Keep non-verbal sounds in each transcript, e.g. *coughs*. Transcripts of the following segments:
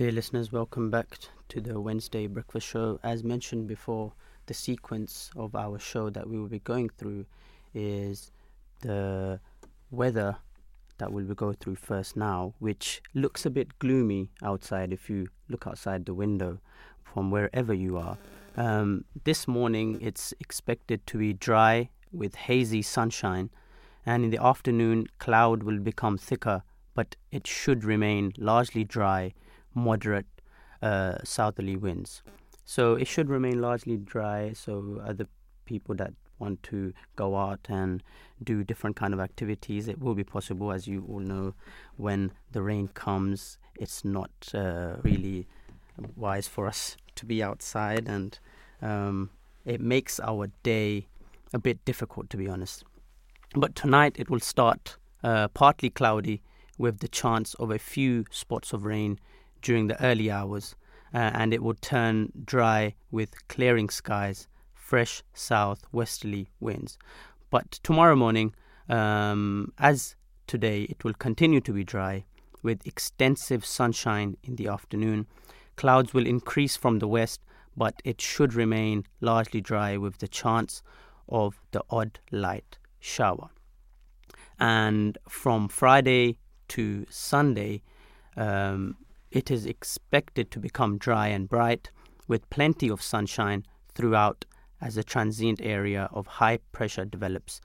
Dear listeners, welcome back to the Wednesday Breakfast Show. As mentioned before, the sequence of our show that we will be going through is the weather that we'll going through first now, which looks a bit gloomy outside if you look outside the window from wherever you are. Um, this morning it's expected to be dry with hazy sunshine, and in the afternoon, cloud will become thicker, but it should remain largely dry, moderate uh, southerly winds. So it should remain largely dry. So other people that want to go out and do different kind of activities, it will be possible. As you all know, when the rain comes, it's not uh, really wise for us *laughs* to be outside, and um, it makes our day a bit difficult, to be honest. But tonight it will start uh, partly cloudy with the chance of a few spots of rain during the early hours, uh, and it will turn dry with clearing skies, fresh southwesterly winds. But tomorrow morning, um, as today, it will continue to be dry with extensive sunshine in the afternoon. Clouds will increase from the west, but it should remain largely dry with the chance of the odd light shower. And from Friday to Sunday, um, it is expected to become dry and bright with plenty of sunshine throughout as a transient area of high pressure develops.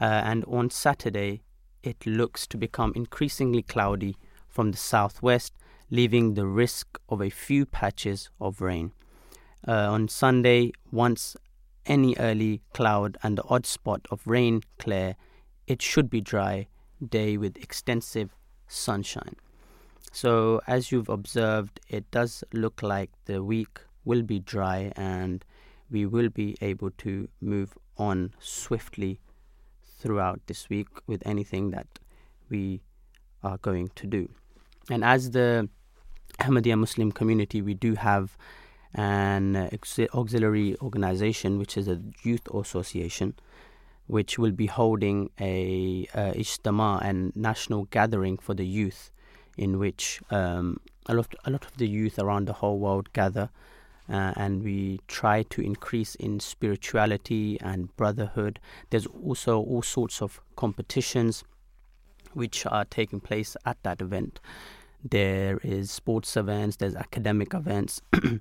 Uh, and on Saturday, it looks to become increasingly cloudy from the southwest, leaving the risk of a few patches of rain. Uh, on Sunday, once any early cloud and the odd spot of rain clear, it should be dry day with extensive sunshine. So, as you've observed, it does look like the week will be dry and we will be able to move on swiftly throughout this week with anything that we are going to do. And as the Ahmadiyya Muslim community, we do have an auxiliary organization, which is a youth association, which will be holding a uh, and national gathering for the youth, in which um, a lot a lot of the youth around the whole world gather, uh, and we try to increase in spirituality and brotherhood. There's also all sorts of competitions which are taking place at that event. There is sports events, there's academic events. *clears throat*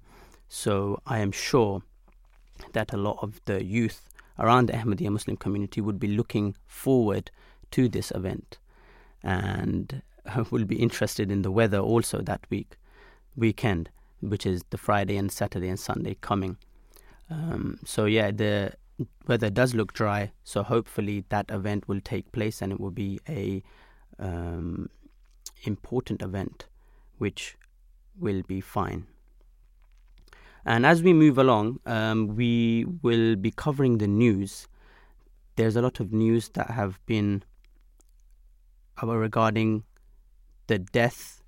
so I am sure that a lot of the youth around the Ahmadiyya Muslim community would be looking forward to this event and *laughs* will be interested in the weather also that week weekend which is the Friday and Saturday and Sunday coming. Um, so yeah, the weather does look dry. So hopefully that event will take place and it will be a um, important event, which will be fine. And as we move along, um, we will be covering the news. There's a lot of news that have been regarding the death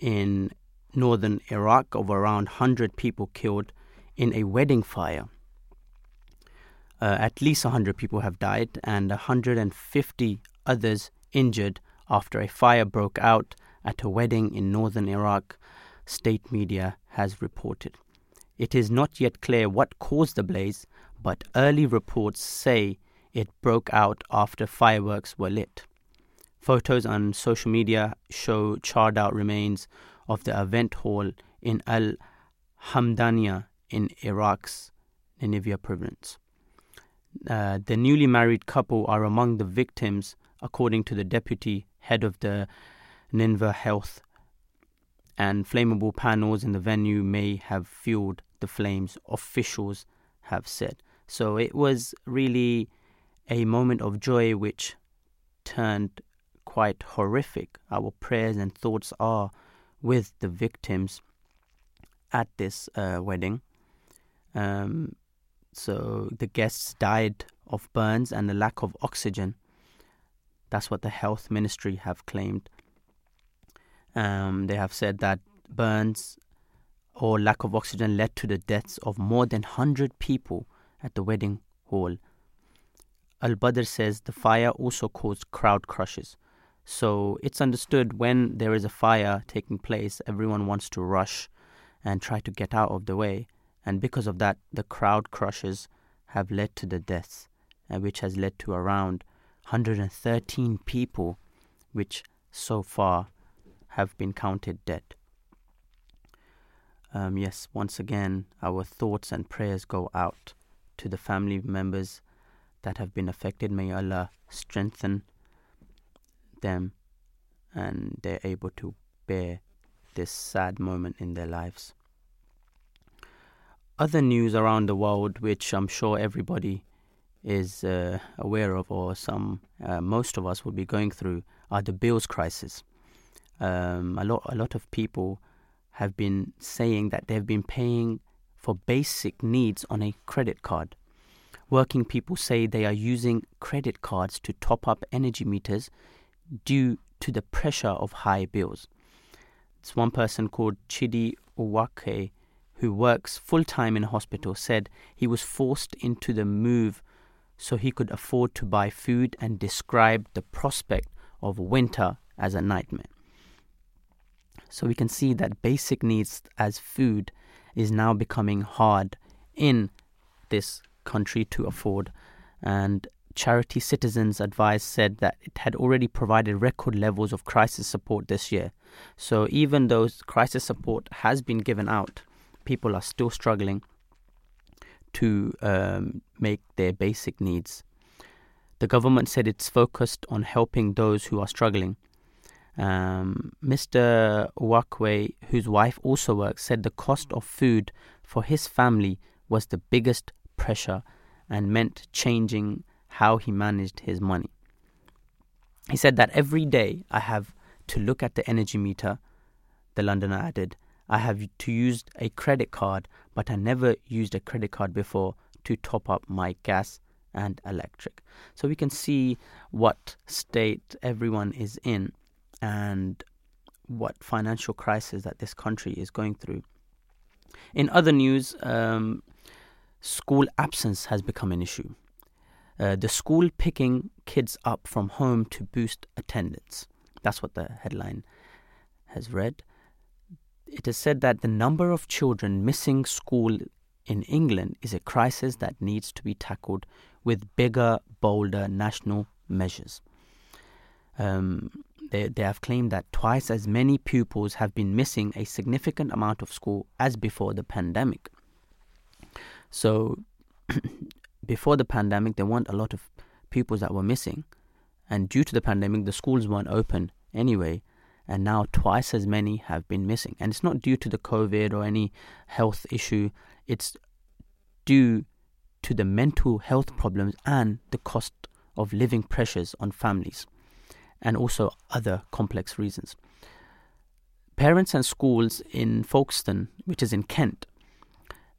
in northern Iraq of around 100 people killed in a wedding fire. Uh, at least 100 people have died and 150 others injured after a fire broke out at a wedding in northern Iraq, state media has reported. It is not yet clear what caused the blaze, but early reports say it broke out after fireworks were lit. Photos on social media show charred out remains of the event hall in Al Hamdaniya in Iraq's Nineveh province. Uh, the newly married couple are among the victims, according to the deputy head of the Nineveh Health, and flammable panels in the venue may have fueled the flames, officials have said. So it was really a moment of joy which turned quite horrific. Our prayers and thoughts are with the victims at this uh, wedding. Um, so the guests died of burns and the lack of oxygen. That's what the health ministry have claimed. Um, they have said that burns or lack of oxygen led to the deaths of more than 100 people at the wedding hall. Al Badr says the fire also caused crowd crushes. So it's understood when there is a fire taking place, everyone wants to rush and try to get out of the way. And because of that, the crowd crushes have led to the deaths, which has led to around 113 people, which so far have been counted dead. Um, yes, once again, our thoughts and prayers go out to the family members that have been affected. May Allah strengthen them and they're able to bear this sad moment in their lives. Other news around the world, which I'm sure everybody is uh, aware of, or some, uh, most of us will be going through, are the bills crisis. Um, a lot, a lot of people have been saying that they've been paying for basic needs on a credit card. Working people say they are using credit cards to top up energy meters due to the pressure of high bills. It's one person called Chidi Uwakwe who works full time in a hospital said he was forced into the move so he could afford to buy food and described the prospect of winter as a nightmare. So we can see that basic needs as food is now becoming hard in this country to afford. And Charity Citizens Advice said that it had already provided record levels of crisis support this year. So even though crisis support has been given out, people are still struggling to um, make their basic needs. The government said it's focused on helping those who are struggling. Um, Mr. Wakwe, whose wife also works, said the cost of food for his family was the biggest pressure and meant changing how he managed his money. He said that every day I have to look at the energy meter, the Londoner added. I have to use a credit card, but I never used a credit card before to top up my gas and electric. So we can see what state everyone is in and what financial crisis that this country is going through. In other news, um, school absence has become an issue. Uh, the school picking kids up from home to boost attendance. That's what the headline has read. It is said that the number of children missing school in England is a crisis that needs to be tackled with bigger, bolder national measures. Um, they, they have claimed that twice as many pupils have been missing a significant amount of school as before the pandemic. So, *clears throat* before the pandemic, there weren't a lot of pupils that were missing, and due to the pandemic, the schools weren't open anyway, and now twice as many have been missing. And it's not due to the COVID or any health issue, it's due to the mental health problems and the cost of living pressures on families and also other complex reasons. Parents and schools in Folkestone, which is in Kent,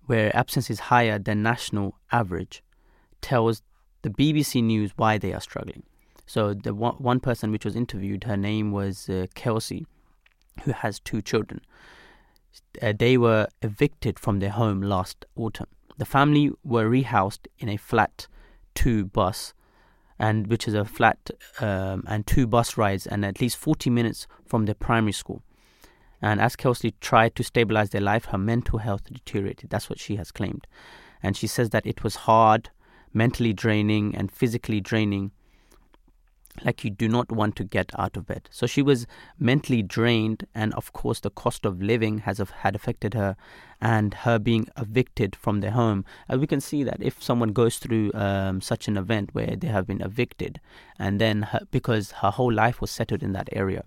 where absence is higher than national average, tells the BBC News why they are struggling. So the one, one person which was interviewed, her name was uh, Kelsey, who has two children. Uh, they were evicted from their home last autumn. The family were rehoused in a flat two bus and which is a flat um, and two bus rides and at least 40 minutes from their primary school. And as Kelsey tried to stabilize their life, her mental health deteriorated. That's what she has claimed. And she says that it was hard, mentally draining, and physically draining like you do not want to get out of bed. So she was mentally drained, and of course, the cost of living has had affected her, and her being evicted from their home. And we can see that if someone goes through um, such an event where they have been evicted, and then her, because her whole life was settled in that area.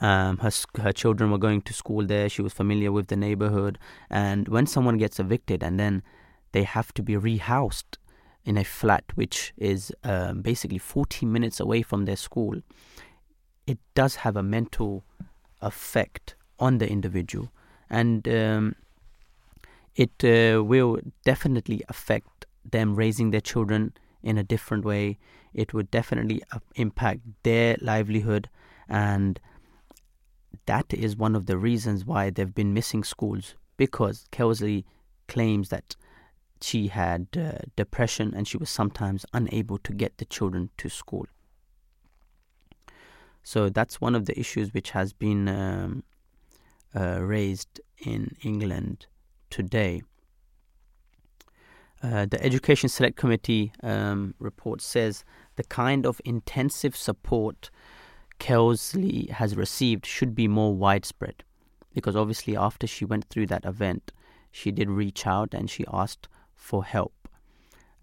Um, her her children were going to school there. She was familiar with the neighborhood, and when someone gets evicted and then they have to be rehoused in a flat which is um, basically 40 minutes away from their school, it does have a mental effect on the individual. And um, it uh, will definitely affect them raising their children in a different way. It would definitely uh, impact their livelihood. And that is one of the reasons why they've been missing schools because Kelsey claims that she had uh, depression and she was sometimes unable to get the children to school. So that's one of the issues which has been um, uh, raised in England today. Uh, the Education Select Committee um, report says the kind of intensive support Kelsey has received should be more widespread. Because obviously, after she went through that event, she did reach out and she asked for help.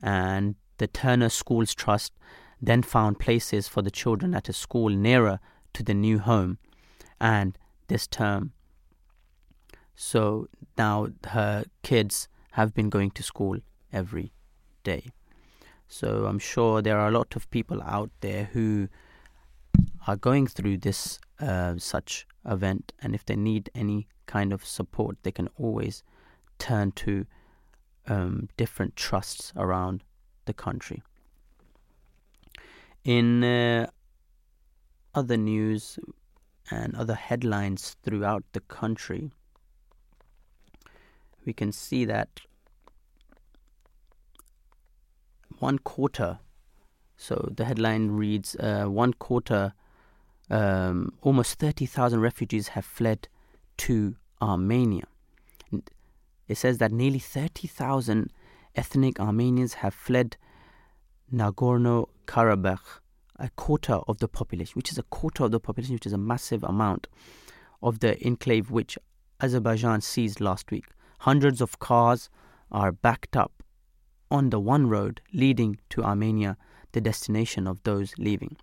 And the Turner Schools Trust then found places for the children at a school nearer to the new home. And this term, so now her kids have been going to school every day. So I'm sure there are a lot of people out there who are going through this uh, such event, and if they need any kind of support, they can always turn to um, different trusts around the country. In uh, other news and other headlines throughout the country, we can see that one quarter, so the headline reads uh, one quarter, um, almost 30,000 refugees have fled to Armenia. It says that nearly 30,000 ethnic Armenians have fled Nagorno Karabakh, a quarter of the population, which is a quarter of the population, which is a massive amount of the enclave which Azerbaijan seized last week. Hundreds of cars are backed up on the one road leading to Armenia, the destination of those leaving.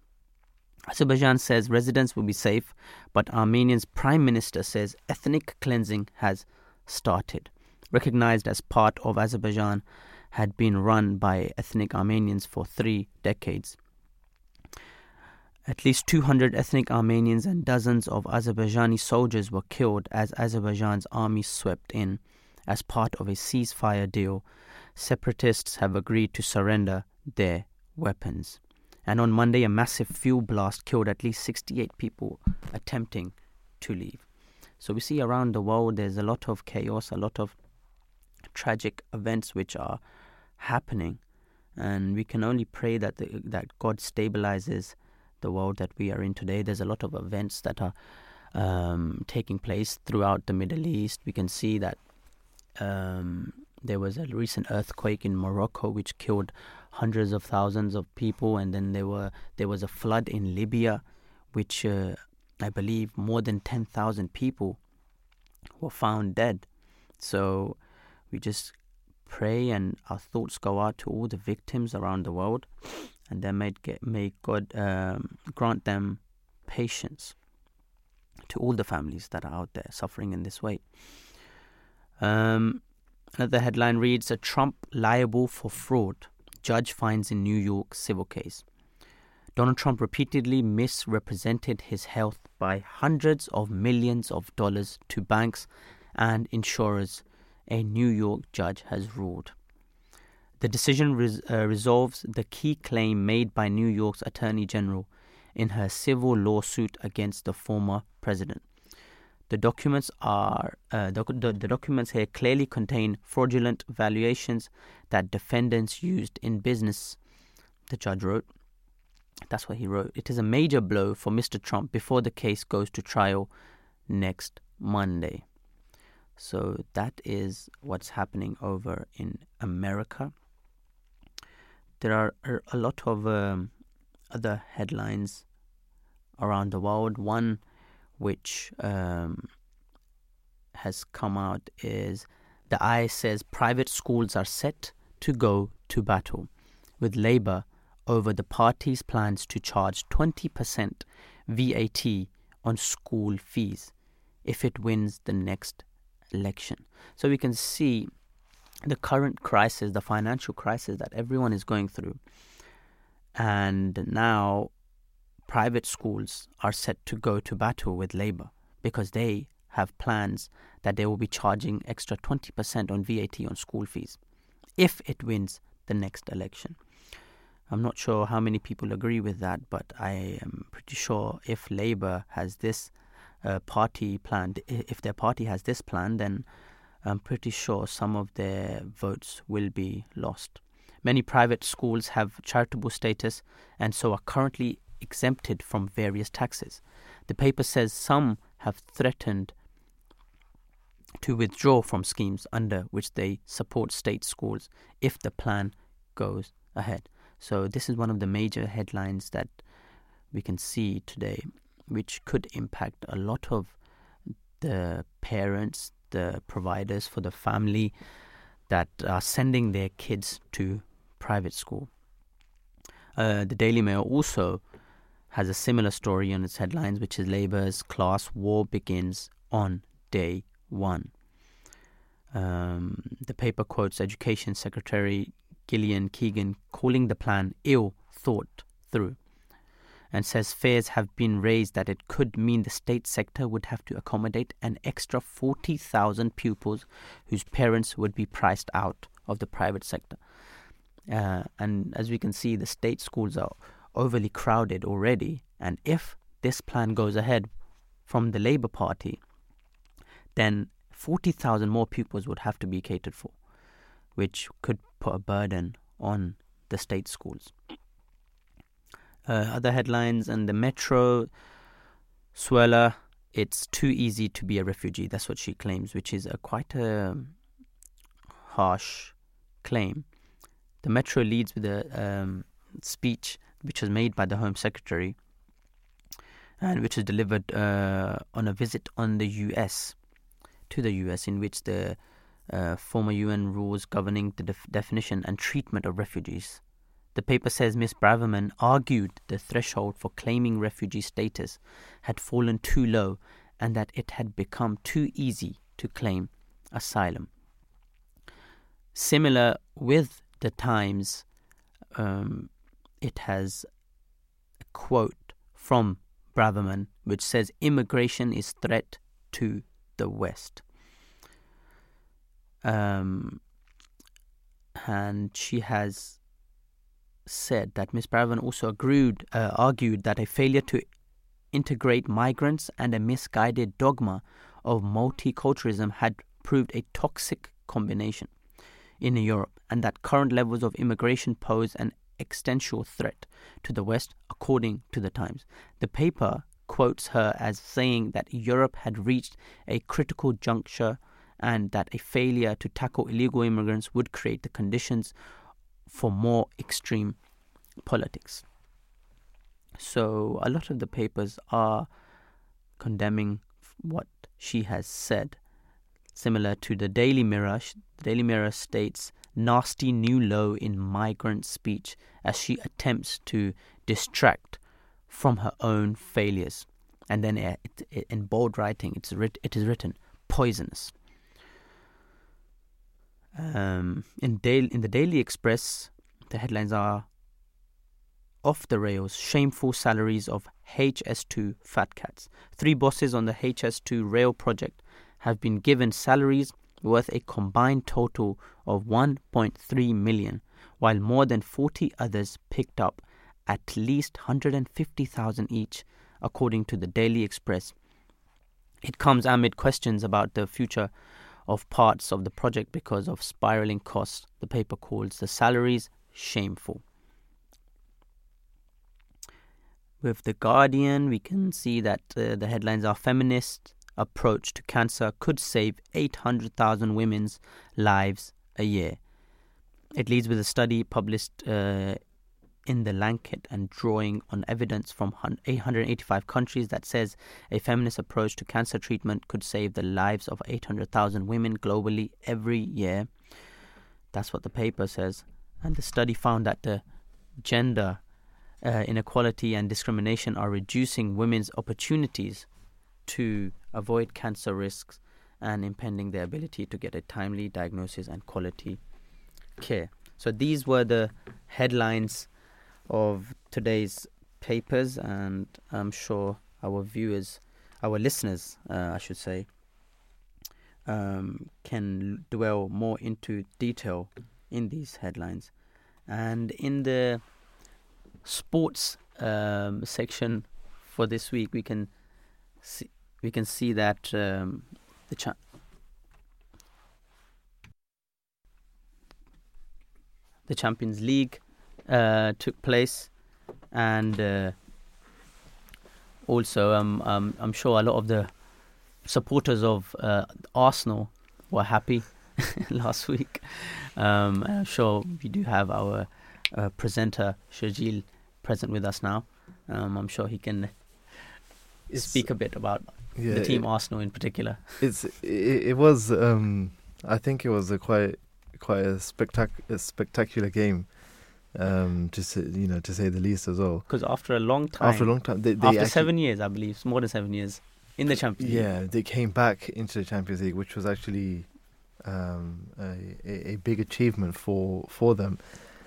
Azerbaijan says residents will be safe, but Armenia's prime minister says ethnic cleansing has started. Recognized as part of Azerbaijan, had been run by ethnic Armenians for three decades. At least 200 ethnic Armenians and dozens of Azerbaijani soldiers were killed as Azerbaijan's army swept in as part of a ceasefire deal separatists have agreed to surrender their weapons. And on Monday, a massive fuel blast killed at least 68 people attempting to leave. So we see around the world there's a lot of chaos, a lot of tragic events which are happening, and we can only pray that the, that God stabilizes the world that we are in today. There's a lot of events that are um, taking place throughout the Middle East. We can see that um, there was a recent earthquake in Morocco which killed hundreds of thousands of people, and then there were there was a flood in Libya, which uh, I believe more than ten thousand people were found dead. So we just pray and our thoughts go out to all the victims around the world, and then may get may God um, grant them patience to all the families that are out there suffering in this way. Um, Another headline reads A Trump liable for fraud. Judge finds in New York civil case. Donald Trump repeatedly misrepresented his health by hundreds of millions of dollars to banks and insurers, a New York judge has ruled. The decision res- uh, resolves the key claim made by New York's Attorney General in her civil lawsuit against the former president. The documents are uh, the, the, the documents here clearly contain fraudulent valuations that defendants used in business. The judge wrote. That's what he wrote. It is a major blow for Mr. Trump before the case goes to trial next Monday. So that is what's happening over in America. There are a lot of um, other headlines around the world. One which um, has come out is the eye says private schools are set to go to battle with Labour over the party's plans to charge 20% VAT on school fees if it wins the next election. So we can see the current crisis, the financial crisis that everyone is going through. And now private schools are set to go to battle with Labour because they have plans that they will be charging extra 20% on VAT on school fees if it wins the next election. I'm not sure how many people agree with that, but I am pretty sure if Labour has this uh, party plan, if their party has this plan, then I'm pretty sure some of their votes will be lost. Many private schools have charitable status and so are currently exempted from various taxes. The paper says some have threatened to withdraw from schemes under which they support state schools if the plan goes ahead. So, this is one of the major headlines that we can see today, which could impact a lot of the parents, the providers for the family that are sending their kids to private school. Uh, the Daily Mail also has a similar story on its headlines, which is Labour's class war begins on day one. Um, the paper quotes Education Secretary Gillian Keegan calling the plan ill thought through and says fears have been raised that it could mean the state sector would have to accommodate an extra 40,000 pupils whose parents would be priced out of the private sector. Uh, and as we can see, the state schools are overly crowded already. And if this plan goes ahead from the Labour Party, then 40,000 more pupils would have to be catered for, which could put a burden on the state schools. Uh, other headlines and the Metro Suella, it's too easy to be a refugee. That's what she claims, which is a quite a harsh claim. The Metro leads with a um, speech which was made by the Home Secretary and which was delivered uh, on a visit on the US to the US, in which the uh, former UN rules governing the def- definition and treatment of refugees the paper says Miss Braverman argued the threshold for claiming refugee status had fallen too low and that it had become too easy to claim asylum. Similar with the Times, um, it has a quote from Braverman which says immigration is threat to the West. Um, and she has said that Ms. Braverman also agreed, uh, argued that a failure to integrate migrants and a misguided dogma of multiculturalism had proved a toxic combination in Europe, and that current levels of immigration pose an existential threat to the West, according to the Times. The paper quotes her as saying that Europe had reached a critical juncture and that a failure to tackle illegal immigrants would create the conditions for more extreme politics. So, a lot of the papers are condemning what she has said. Similar to the Daily Mirror, the Daily Mirror states nasty new low in migrant speech as she attempts to distract from her own failures. And then eh, it, in bold writing, it's writ, it is written poisonous. Um, in, Daily, in the Daily Express, the headlines are off the rails, shameful salaries of HS2 fat cats. Three bosses on the HS2 rail project have been given salaries worth a combined total of 1.3 million, while more than 40 others picked up at least 150,000 each, according to the Daily Express. It comes amid questions about the future of parts of the project because of spiraling costs. The paper calls the salaries shameful. With The Guardian, we can see that uh, the headlines are feminist approach to cancer could save 800,000 women's lives a year. It leads with a study published uh, in the Lancet and drawing on evidence from 885 countries that says a feminist approach to cancer treatment could save the lives of 800,000 women globally every year. That's what the paper says. And the study found that the gender uh, inequality and discrimination are reducing women's opportunities to avoid cancer risks and impeding their ability to get a timely diagnosis and quality care. So these were the headlines of today's papers, and I'm sure our viewers, our listeners, uh, I should say, um, can dwell more into detail in these headlines. And in the sports um, section for this week, we can see we can see that um, the cha- the Champions League took place, and uh, also, um, um, I'm sure a lot of the supporters of uh, Arsenal were happy *laughs* last week. Um, I'm sure we do have our uh, presenter Sharjeel present with us now. Um, I'm sure he can speak a bit about Yeah, the team it- Arsenal in particular. it's it, it was um I think it was a quite quite a spectac- a spectacular game um to say, you know to say the least as well Because after a long time, after a long time they, they after actually- seven years, I believe, it's more than seven years in the Champions League. yeah they came back into the Champions League which was actually um a, a, big achievement for for them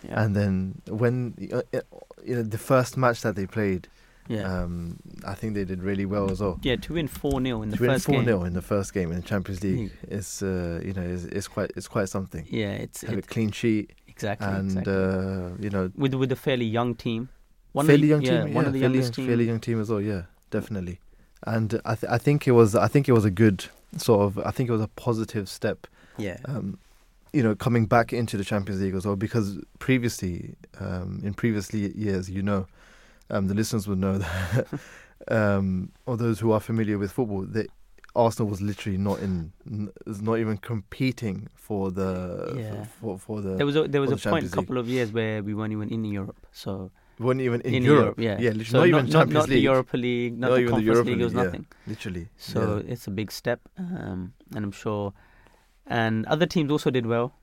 yeah, and then when uh, uh, you know the first match that they played yeah. um I think they did really well as well yeah, to win four 0 in the to win first 4 game. 0 in the first game in the Champions League League. is uh, you know is, is quite it's quite something Yeah, it's have a clean sheet exactly and exactly. uh, you know with with a fairly young team. One fairly the, young yeah, team, one yeah, of the fairly, youngest young, fairly young team as well. Yeah, definitely. And I, th- I think it was, I think it was a good sort of, I think it was a positive step. Yeah, Um, you know, coming back into the Champions League as well, because previously, um, in previous years, you know, um, the listeners would know *laughs* that, um, or those who are familiar with football, that Arsenal was literally not in, n- not even competing for the, Yeah. for, for the, there was a, there was for a the point a couple of years where we weren't even in Europe. So we weren't even in, in Europe. yeah, yeah, literally, so not even not, Champions not League. the Europa League, not, Not the even the Conference Europa League. It was League, yeah. nothing. literally. So yeah. it's a big step, um, and I'm sure. And other teams also did well,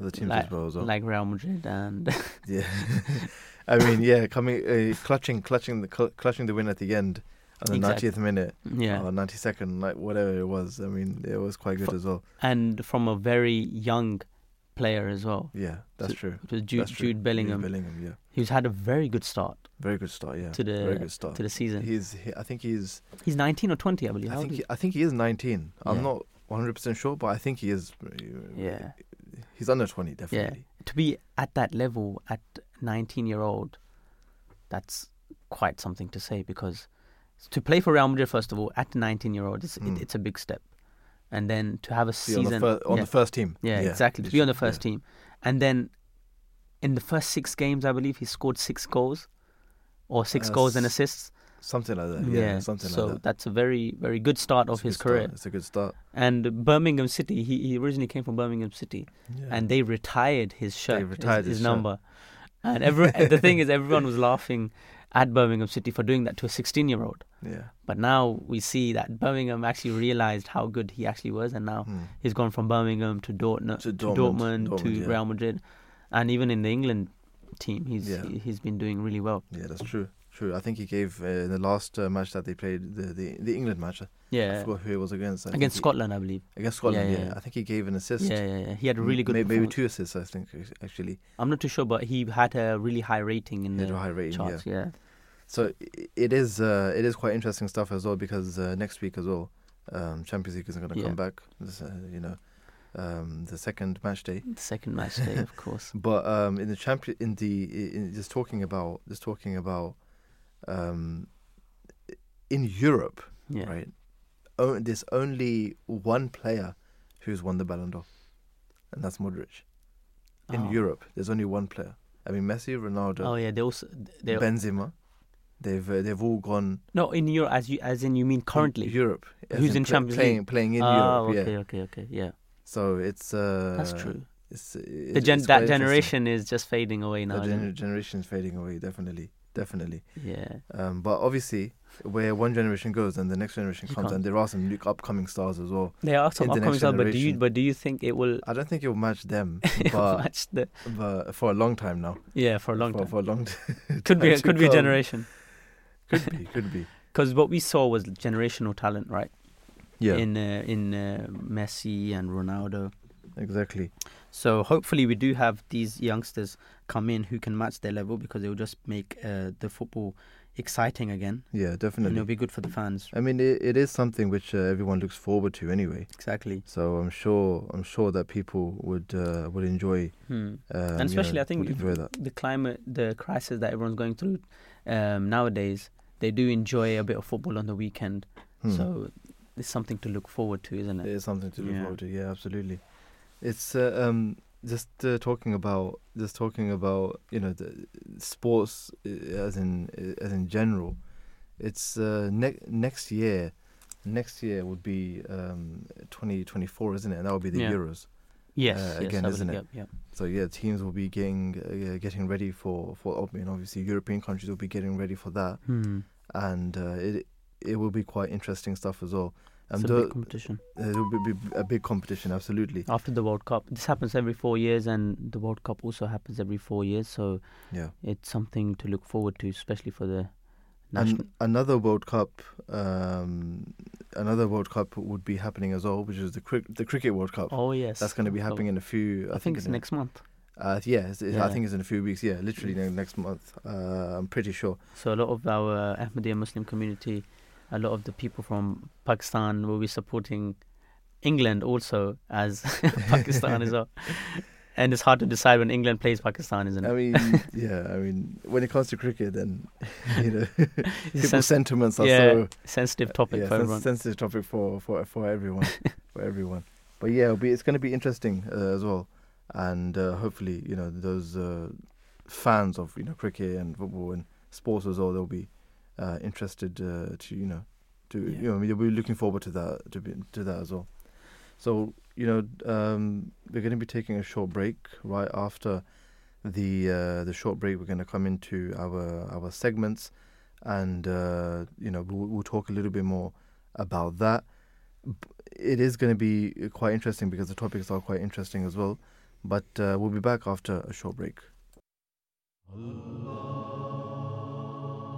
Other teams like, as well. As well. like Real Madrid and *laughs* yeah, *laughs* I mean, yeah, coming, uh, clutching, clutching the cl- clutching the win at the end on the Exactly. ninetieth minute yeah, or ninety second, like whatever it was. I mean, it was quite good For- as well. and from a very young player as well. Yeah, that's So- true. It was Jude, true. Jude Bellingham, Bellingham, yeah, He's had a very good start very good start. Yeah, To the- very good start. to the season. He's, he, I think he's, He's 19 or 20, I believe. I think, he, I think he is nineteen. I'm not one hundred percent sure, but I think he is. uh, yeah. he's under twenty, definitely. Yeah. To be at that level at 19 year old, that's quite something to say because to play for Real Madrid first of all at 19 year old, it's Mm. it, it's a big step, and then to have a Be on season the, fir- on yeah, the first team. yeah, exactly to be on the first team, and then in the first six games, I believe he scored six goals, or six Uh, goals and assists. something like that. Yeah, something so like that. So that's a very very good start of It's his good start. career. It's a good start. And Birmingham City, he, he originally came from Birmingham City, Yeah. and they retired his shirt, his- retired his, his shirt. number. And every, the thing is, everyone was laughing at Birmingham City for doing that to a 16 year old. yeah. But now we see that Birmingham actually realized how good he actually was, and now Hmm. he's gone from Birmingham to Dortmund, To to, Dortmund, Dortmund, Dortmund, to yeah. Real Madrid, and even in the England team, he's Yeah. he's been doing really well. Yeah, that's true. True. I think he gave uh, in the last uh, match that they played, the the, the England match. I Yeah, forgot who it was against. I against he- Scotland, I believe. Against Scotland, Yeah, yeah, yeah, yeah. I think he gave an assist. Yeah, yeah, yeah. He had a really good. Maybe, maybe two assists. I think actually. I'm not too sure, but he had a really high rating in He the high rating. Charts. Yeah. So it is uh, it is quite interesting stuff as well because uh, next week as well, um, Champions League is going to Yeah. come back. This, uh, you know, um, the second match day. The second match day, of course. *laughs* But um, in the champion, in the in, just talking about just talking about um, in Europe, Yeah. right? Oh, there's only one player who's won the Ballon d'Or, and that's Modric. In Oh. Europe, there's only one player. I mean, Messi, Ronaldo, Oh yeah, they also they Benzema. They've uh, they've all gone no in Europe as you as in you mean currently. Europe. Who's in pla- Champions playing, League? Playing in oh, Europe, okay, yeah. okay, okay, yeah. So it's uh, That's true. It's, The gen- that generation is just fading away now. Isn't gener- generation is fading away. Definitely, definitely. Yeah. Um, but obviously, where one generation goes and the next generation You comes, can't- and there are some new upcoming stars as well. There are some the upcoming stars, but do you but do you think it will I don't think it will match them, *laughs* but, match the but for a long time now. yeah for a long for, time? For a long could *laughs* be time could be a generation Could be, could be. *laughs* because what we saw was generational talent, right? Yeah, In uh, in uh, Messi and Ronaldo. exactly. So hopefully we do have these youngsters come in who can match their level because it will just make uh, the football exciting again. Yeah, And definitely. it'll be good for the fans. I mean, it, it is something which uh, everyone looks forward to anyway. Exactly. So I'm sure, I'm sure that people would uh, would enjoy. Hmm. Um, and you especially know, I think the climate, the crisis that everyone's going through um, nowadays, they do enjoy a bit of football on the weekend. Hmm. So it's something to look forward to, isn't It it? is something to look Yeah. forward to. Yeah, absolutely. It's uh, um just uh, talking about just talking about you know the sports uh, as in uh, as in general It's uh, ne- next year. Next year would be um, 2024, isn't it? And that would be the Yeah. Euros. Yes, Uh, again, isn't it? Yep, yep. So yeah, teams will be getting uh, getting ready for for. I mean, obviously, European countries will be getting ready for that, Hmm. and uh, it it will be quite interesting stuff as well. It's Um, a the- big competition. uh, it will be a big competition, absolutely. After the World Cup, this happens every four years, and the World Cup also happens every four years. So Yeah. it's something to look forward to, especially for the national. another World Cup, um, another World Cup would be happening as well, which is the cric- the Cricket World Cup. oh yes, That's going to be happening in a few. I, think it's in a- next month. Uh, yeah, it's, it's- I think it's in a few weeks. Yeah, literally next month. Uh, I'm pretty sure. So a lot of our Ahmadiyya Muslim community, a lot of the people from Pakistan will be supporting England also as *laughs* Pakistan as well. And it's hard to decide when England plays Pakistan, isn't it? I mean, *laughs* yeah, I mean, when it comes to cricket, then *laughs* you know, people's sens- sentiments are yeah, so sensitive topic yeah, for sens- everyone. sensitive topic for for for everyone, for everyone. But yeah, it'll be, it's going to be interesting uh, as well, and uh, hopefully, you know, those uh, fans of you know cricket and football and sports as well, they'll be uh, interested uh, to you know to yeah. you know we're looking forward to that to be, to that as well. So you know um, we're going to be taking a short break right after the uh, the short break. We're going to come into our our segments, and uh, you know we'll, we'll talk a little bit more about that. It is going to be quite interesting because the topics are quite interesting as well. But uh, we'll be back after a short break. Allah.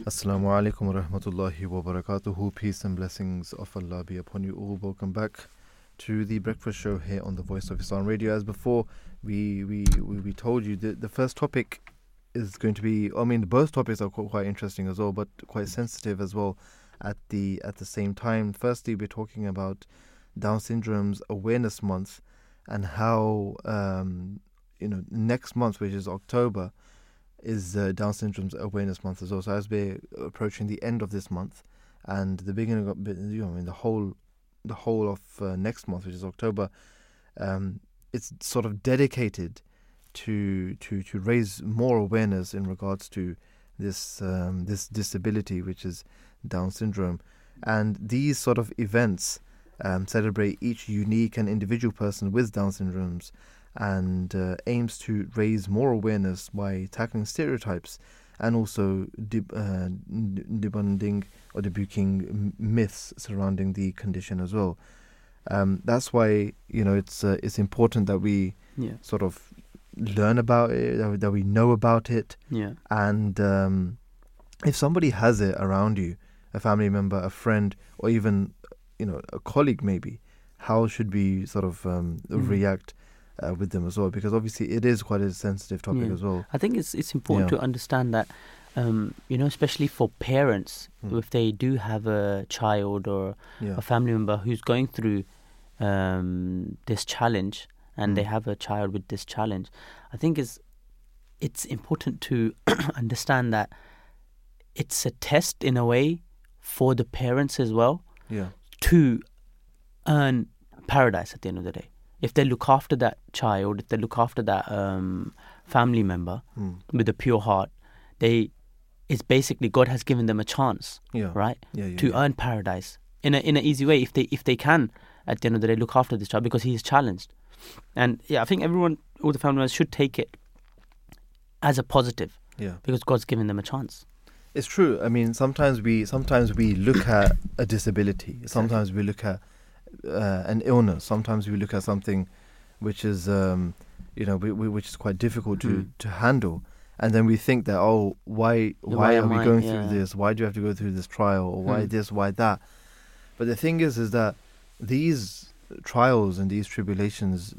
Assalamu alaikum wa rahmatullahi wa barakatuhu. Peace and blessings of Allah be upon you all. Welcome back to the breakfast show here on the Voice of Islam Radio. As before, we we we, we told you that the first topic is going to be. I mean, both topics are quite interesting as well, but quite sensitive as well at the at the same time. Firstly, we're talking about Down Syndrome's Awareness Month and how um, you know next month, which is October is uh, Down Syndrome's Awareness Month as well. So as we're approaching the end of this month and the beginning of you know, I mean the whole the whole of uh, next month, which is October, um, it's sort of dedicated to to to raise more awareness in regards to this um, this disability, which is Down syndrome, and these sort of events um, celebrate each unique and individual person with Down syndromes and uh, aims to raise more awareness by tackling stereotypes and also deb- uh, or debunking myths surrounding the condition as well. Um, that's why you know it's uh, it's important that we Yeah, sort of learn about it, that we, that we know about it, yeah, and um, if somebody has it around you, a family member, a friend, or even you know a colleague, maybe, how should we sort of um, Mhm. react uh, with them as well? Because obviously it is quite a sensitive topic Yeah. as well. I think it's it's important Yeah. to understand that, um, you know, especially for parents, Hmm. if they do have a child or Yeah, a family member who's going through um, this challenge and they Mm. have a child with this challenge, I think it's it's important to *clears throat* understand that it's a test in a way for the parents as well yeah, to earn paradise at the end of the day. If they look after that child, if they look after that um, family member mm. with a pure heart, they it's basically God has given them a chance, yeah, right? yeah, yeah, to earn paradise in a in an easy way if they if they can at the end of the day look after this child because he is challenged and yeah i think everyone all the family members should take it as a positive yeah. because god's given them a chance It's true. I mean, sometimes we sometimes we look at a disability. Sometimes we look at uh, an illness. Sometimes we look at something which is, um, you know, we, we, which is quite difficult to, Hmm. to handle, and then we think that oh, why why, why are we I- going yeah. through this? Why do you have to go through this trial? Or why Hmm. this? Why that? But the thing is, is that these trials and these tribulations,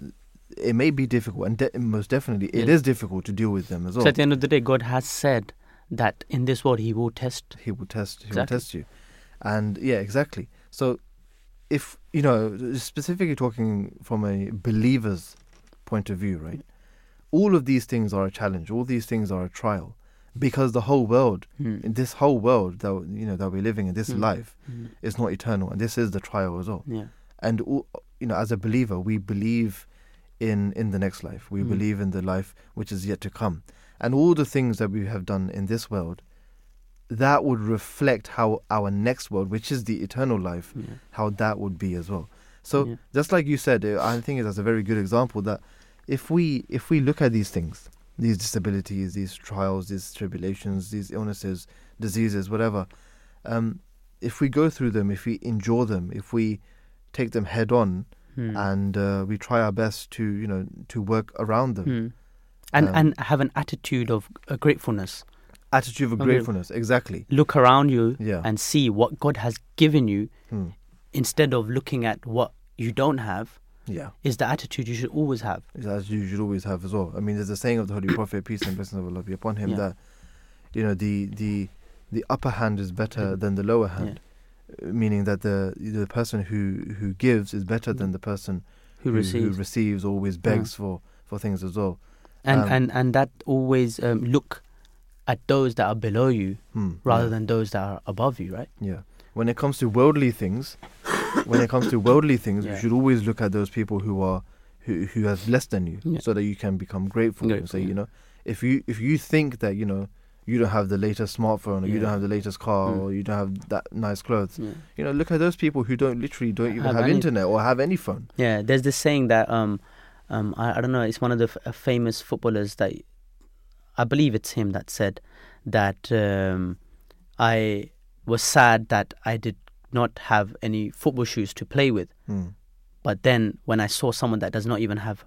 it may be difficult, and de- most definitely, it Yeah. is difficult to deal with them as well. so at the end of the day god has said that in this world he will test he will test he Exactly. will test you And yeah, exactly. So if you know, specifically talking from a believer's point of view, right? All of these things are a challenge. All these things are a trial, because the whole world, Mm. in this whole world that you know that we're living in, this Mm. life Mm. is not eternal, and this is the trial as well. Yeah. And all, you know, as a believer, we believe in in the next life. We Mm. believe in the life which is yet to come, and all the things that we have done in this world, that would reflect how our next world, which is the eternal life, Yeah. how that would be as well. So Yeah. just like you said, uh, I think that's a very good example that if we if we look at these things, these disabilities, these trials, these tribulations, these illnesses, diseases, whatever, um, if we go through them, if we endure them, if we take them head on, Mm. and uh, we try our best to you know to work around them, Mm. And Um, and have an attitude of uh, gratefulness. Attitude of gratefulness, exactly. Look around you Yeah. and see what God has given you Hmm. instead of looking at what you don't have. Yeah. Is the attitude you should always have. as you should always have as well. I mean, there's a saying of the Holy *coughs* Prophet, peace and blessings of Allah be upon him, Yeah. that you know the the the upper hand is better Mm. than the lower hand, uh, meaning that the the person who who gives is better than the person Who receives receives always begs for for things as well. and um, and and that always um, look at those that are below you Hmm, rather yeah, than those that are above you, right? yeah. When it comes to worldly things, *coughs* when it comes to worldly things, you should always look at those people who are who who have less than you, Yeah. so that you can become grateful. Grateful, yeah. you know, if you if you think that you know you don't have the latest smartphone or you don't have the latest car Mm. or you don't have that nice clothes, Yeah. you know, look at those people who don't literally don't even Have have, internet or have any phone. Yeah, there's this saying that um, um, I, I don't know. It's one of the f- famous footballers that I believe it's him that said that um, I was sad that I did not have any football shoes to play with. Mm. But then when I saw someone that does not even have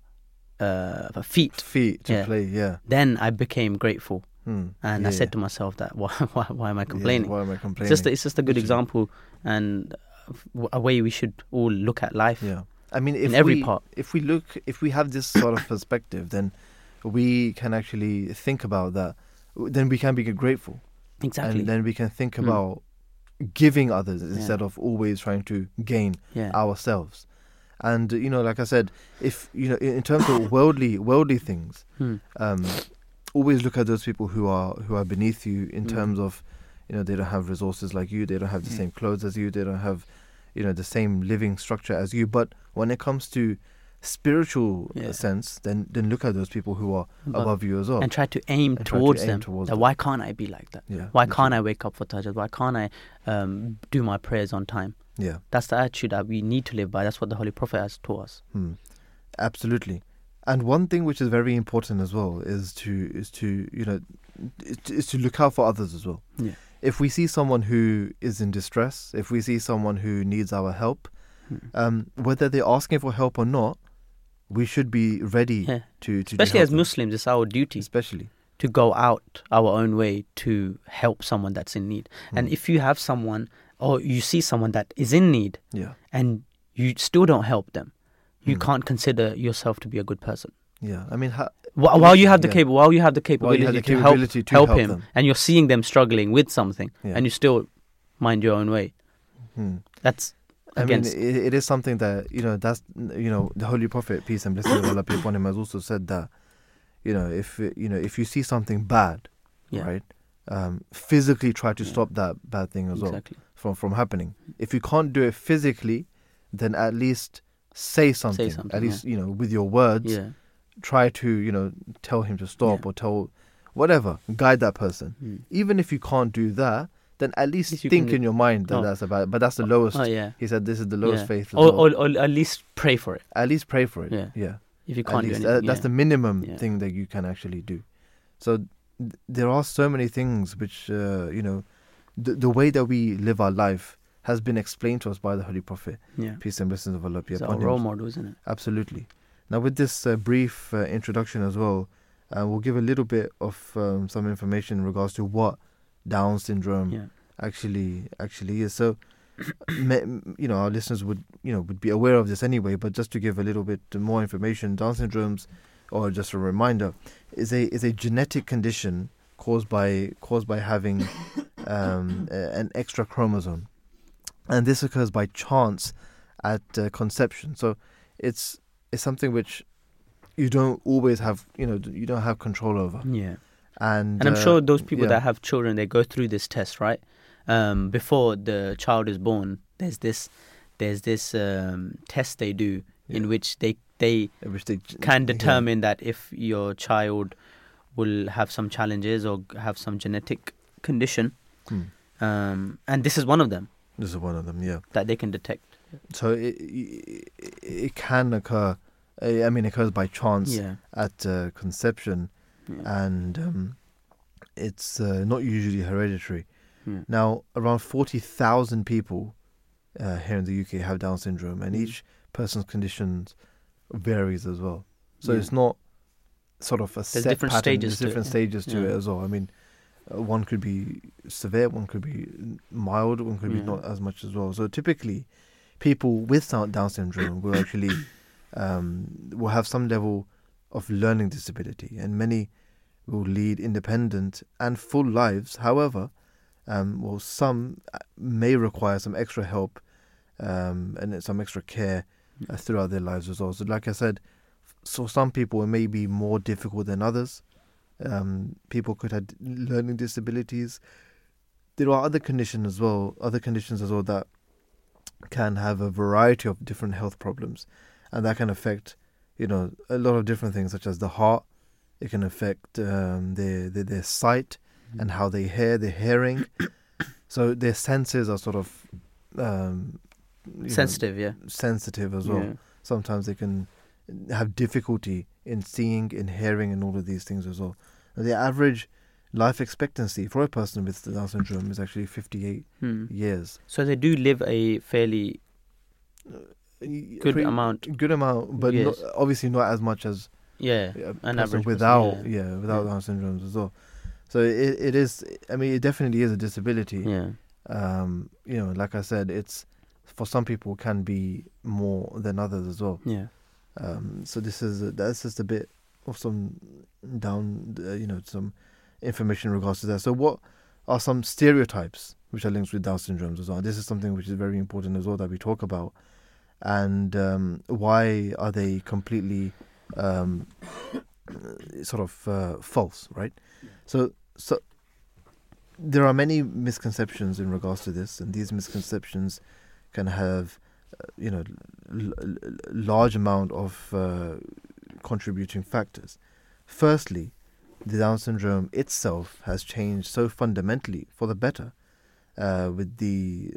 uh, a feet, Feet to Yeah. play, yeah. then I became grateful, Mm. and I Yeah. said to myself that why *laughs* why, why am I Yeah, complaining? why am I complaining? It's just a, it's just a good example and a way we should all look at life. Yeah, I mean, if every we, part. if we look, if we have this sort of perspective, then we can actually think about that. Then we can be grateful, Exactly. and then we can think Mm. about giving others instead of always trying to gain yeah. ourselves. And you know, like I said, if you know, in in terms of *coughs* worldly worldly things, Hmm. um, always look at those people who are who are beneath you in Mm. terms of, you know, they don't have resources like you, they don't have the Mm. same clothes as you, they don't have, you know, the same living structure as you. But when it comes to spiritual Yeah. sense, then then look at those people who are Above- above you as well. and try to aim And try to towards aim them. towards them. why can't I be like that? yeah. Why can't I wake up for tahajjud? Why can't I um, do my prayers on time? Yeah. That's the attitude that we need to live by. That's what the Holy Prophet has taught us. Hmm. Absolutely. And one thing which is very important as well is to is to you know is to, is to look out for others as well. Yeah. If we see someone who is in distress, if we see someone who needs our help, Hmm. um, whether they're asking for help or not, we should be ready Yeah. to to Especially as them. Muslims, it's our duty especially. to go out our own way to help someone that's in need. And Hmm. if you have someone or you see someone that is in need yeah, and you still don't help them, you Hmm. can't consider yourself to be a good person. yeah. I mean, ha- Wh- While you have the Yeah. capa- while you have the While capability, have the to capability help to help help him, them. and you're seeing them struggling with something, Yeah. and you still mind your own way, hmm. that's I mean, it, it is something that you know. That's you know, the Holy Prophet, peace and blessings of Allah be upon him, has also said that you know, if you know, if you see something bad, yeah, right, um, physically try to Yeah. stop that bad thing as well from from happening. If you can't do it physically, then at least say something. Say something, at least you know, with your words, Yeah, try to you know tell him to stop Yeah. or tell whatever, guide that person. Mm. Even if you can't do that, then at least least think in your mind that Oh. that's about. But that's the lowest. oh yeah, He said this is the lowest yeah. faith. Or, or, or at least pray for it at least pray for it. Yeah. yeah. if you can't least anything. that- that's yeah. the minimum Yeah. thing that you can actually do. So th- there are so many things which uh, you know, the the way that we live our life has been explained to us by the Holy Prophet, yeah. peace and blessings of Allah be upon role model, isn't it? Absolutely. Now, with this uh, brief uh, introduction as well, uh, we'll give a little bit of um, some information in regards to what Down syndrome Yeah, actually actually is. So, *coughs* you know, our listeners would you know would be aware of this anyway. But just to give a little bit more information, Down syndrome's, or just a reminder, is a is a genetic condition caused by caused by having *coughs* um, an extra chromosome. and this occurs by chance at uh, conception. So it's it's something which you don't always have, you know, you don't have control over. Yeah. And And I'm uh, sure those people yeah. that have children, they go through this test, right? Um, before the child is born, there's this, there's this um, test they do in which they they which they can yeah. determine that if your child will have some challenges or have some genetic condition, Hmm. um, and this is one of them This is one of them. Yeah. that they can detect. So it it, it can occur. uh, I mean, it occurs by chance Yeah, at uh, conception, yeah. and um, it's uh, not usually hereditary. yeah. Now, around 40,000 people uh, here in the UK have Down syndrome, and Mm. each person's condition varies as well. So Yeah. it's not sort of a There's set different pattern. stages There's it, different yeah. stages to it as well. I mean, uh, one could be severe, one could be mild, one could be not as much as well. So typically, people with Down Down syndrome will actually *coughs* um, will have some level of learning disability, and many will lead independent and full lives. However, um, well, some uh, may require some extra help um, and some extra care uh, throughout their lives as well. So, like I said, so some people it may be more difficult than others. Um, people could have learning disabilities. There are other conditions as well, other conditions as well that can have a variety of different health problems, and that can affect, you know, a lot of different things such as the heart. It can affect um, their, their their sight and how they hear, their hearing. *coughs* so their senses are sort of um, you know, sensitive. Yeah, sensitive as well. Yeah. Sometimes they can have difficulty in seeing, in hearing, and all of these things as well. The average life expectancy for a person with Down syndrome is actually 58 Hmm. years. So they do live a fairly Good good amount. Good amount, but not, obviously not as much as Yeah, an person average person, without, yeah. yeah, without Yeah. Down syndromes as well. So it it is. I mean, it definitely is a disability. yeah, Um, you know, like I said, it's for some people can be more than others as well. yeah. Um, so this is that's just a bit of some down, uh, you know, some information in regards to that. So what are some stereotypes which are linked with Down syndromes as well? This is something which is very important as well that we talk about, and um, why are they completely um, sort of uh, false, right? So so there are many misconceptions in regards to this, and these misconceptions can have, uh, you know, l- l- large amount of uh, contributing factors. Firstly, the Down syndrome itself has changed so fundamentally for the better, uh, with the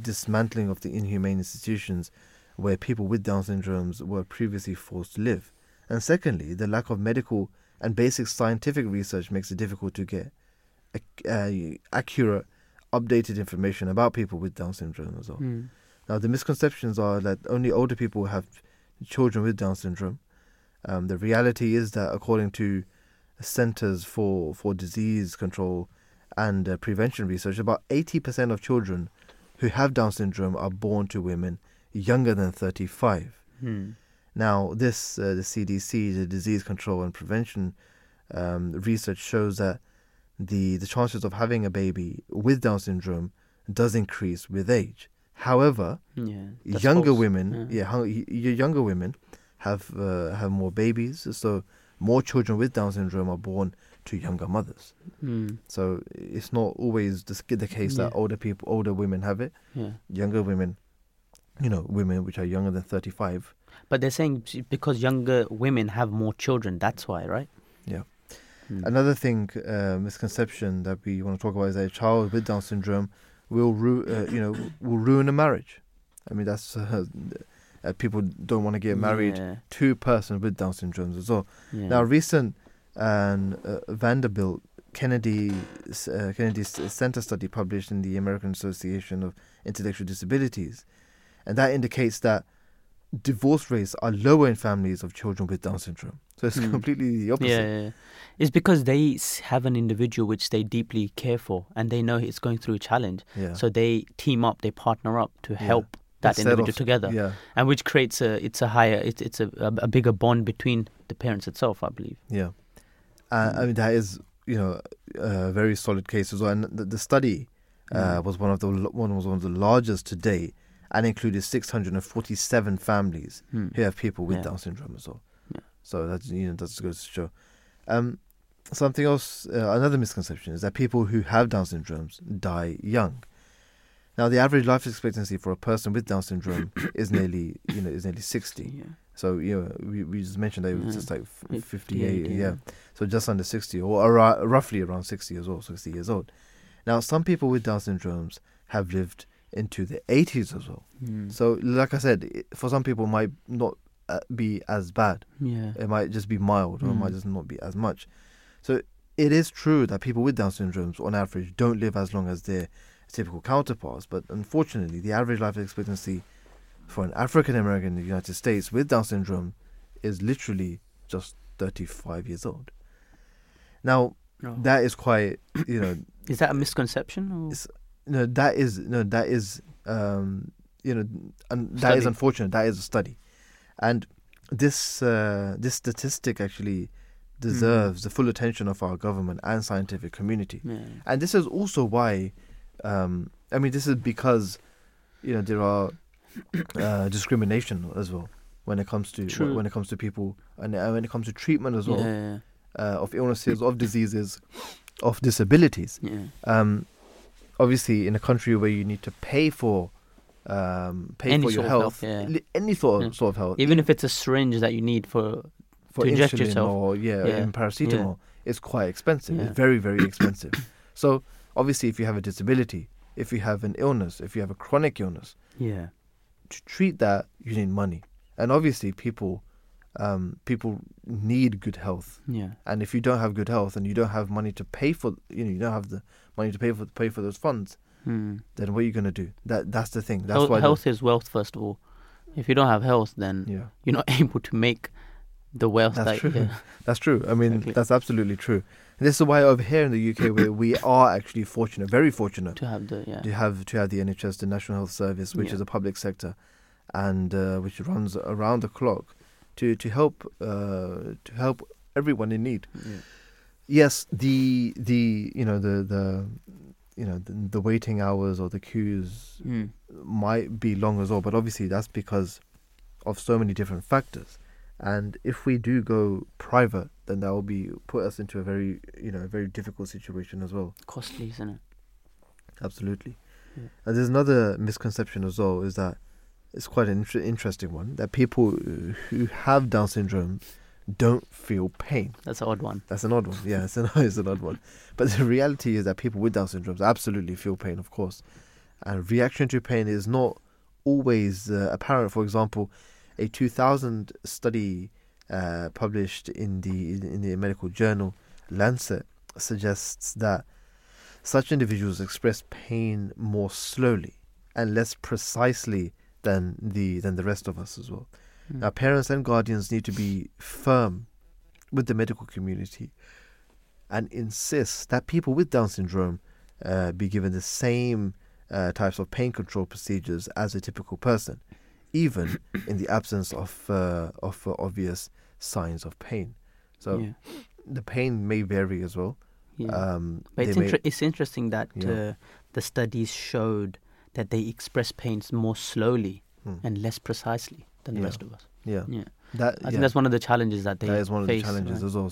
dismantling of the inhumane institutions where people with Down syndromes were previously forced to live. And secondly, the lack of medical and basic scientific research makes it difficult to get uh, accurate, updated information about people with Down syndrome as well. Hmm. Now, the misconceptions are that only older people have children with Down syndrome. Um, the reality is that, according to Centers for, for Disease Control and uh, Prevention Research, about 80% of children who have Down syndrome are born to women younger than 35. Hmm. Now, this uh, the CDC, the Disease Control and Prevention um, research shows that the the chances of having a baby with Down syndrome does increase with age. However, Yeah. younger false. women, yeah, hung- y- y- younger women have uh, have more babies, so more children with Down syndrome are born to younger mothers. Hmm. So it's not always the, the case that older people, older women have it. Yeah. Younger women, you know, women which are younger than thirty five, But they're saying because younger women have more children, that's why, right? Yeah. Hmm. Another thing, uh, misconception that we want to talk about is that a child with Down syndrome will, ru- uh, you know, will ruin a marriage. I mean, that's *laughs* uh, uh, people don't want to get married Yeah. to a person with Down syndrome as well. yeah. Now, recent um, uh, Vanderbilt Kennedy uh, Kennedy Center study published in the American Association of Intellectual Disabilities, and that indicates that divorce rates are lower in families of children with Down syndrome. So it's Hmm. completely the opposite. Yeah, yeah, yeah. It's because they have an individual which they deeply care for and they know it's going through a challenge. Yeah. So they team up, they partner up to Yeah. help that Instead individual of- together. Yeah, And which creates a it's a higher it's it's a, a, a bigger bond between the parents itself, I believe. yeah. Uh, I Mm. mean, that is, you know, a very solid case as well. And the, the study uh, Mm. was one of the one was one of the largest to date, and included 647 families Hmm. who have people with Yeah. Down syndrome as well. Yeah. So that's you know that's goes to show. Um, something else, uh, another misconception is that people who have Down syndromes die young. Now, the average life expectancy for a person with Down syndrome *coughs* is nearly you know is nearly 60. Yeah. So you know we, we just mentioned that it was Yeah. just like f- Fif- 58, yeah. So just under 60 or ar- roughly around 60 years old, 60 years old. Now, some people with Down syndromes have lived into the 80s as well. Mm. So, like I said, it, for some people, it might not uh, be as bad. yeah. It might just be mild, or it might Mm. just not be as much. So, it is true that people with Down syndromes, on average, don't live as long as their typical counterparts. But unfortunately, the average life expectancy for an African American in the United States with Down syndrome is literally just 35 years old. Now, Oh. that is quite, you know, *coughs* Is that a misconception? Or? No, that is no, that is um, you know, un- that is unfortunate. That is a study, and this uh, this statistic actually deserves the full attention of our government and scientific community. yeah. And this is also why, um, I mean, this is because, you know, there are uh, discrimination as well when it comes to True. when it comes to people and uh, when it comes to treatment as well Yeah. uh, of illnesses, of diseases, of disabilities Yeah. um, obviously in a country where you need to pay for um, pay Any for your health, health, yeah. any sort of, Yeah. sort of health, Even if it's a syringe that you need for for to inject yourself. or yeah, Yeah. and paracetamol, it's quite expensive. It's very very expensive. *coughs* so obviously, if you have a disability, if you have an illness, if you have a chronic illness, yeah. to treat that you need money, and obviously people. Um, people need good health, Yeah. and if you don't have good health and you don't have money to pay for, you know, you don't have the money to pay for pay for those funds, Hmm. then what are you gonna do? That that's the thing. That's Health, why health is wealth first of all. If you don't have health, then yeah, you're not *laughs* able to make the wealth That's that true. yeah. *laughs* *laughs* that's true. I mean, Exactly. that's absolutely true. And this is why over here in the UK, we we *coughs* are actually fortunate, very fortunate, to have the yeah. to have to have the NHS, the National Health Service, which Yeah. is a public sector, and uh, which runs around the clock to to help uh, to help everyone in need. yeah. Yes, the the you know the the you know the, the waiting hours or the queues Mm. might be long as well, but obviously that's because of so many different factors. And if we do go private, then that will be put us into a very you know a very difficult situation as well. Costly, isn't it? Absolutely. Yeah. And there's another misconception as well is that it's quite an inter- interesting one that people who have Down syndrome don't feel pain. That's an odd one. That's an odd one. Yeah, it's an, *laughs* it's an odd one. But the reality is that people with Down syndromes absolutely feel pain, of course. And reaction to pain is not always uh, apparent. For example, a 2000 study uh, published in the in the medical journal Lancet suggests that such individuals express pain more slowly and less precisely than the than the rest of us as well. Mm. Now, parents and guardians need to be firm with the medical community and insist that people with Down syndrome uh, be given the same uh, types of pain control procedures as a typical person, even in the absence of uh, of uh, obvious signs of pain. So yeah. the pain may vary as well. yeah. Um, but it's, may- inter- it's interesting that Yeah. uh, the studies showed that they express pains more slowly Hmm. and less precisely than the Yeah. rest of us. yeah, Yeah. that I think yeah. that's one of the challenges that they that is one of the challenges right? as well.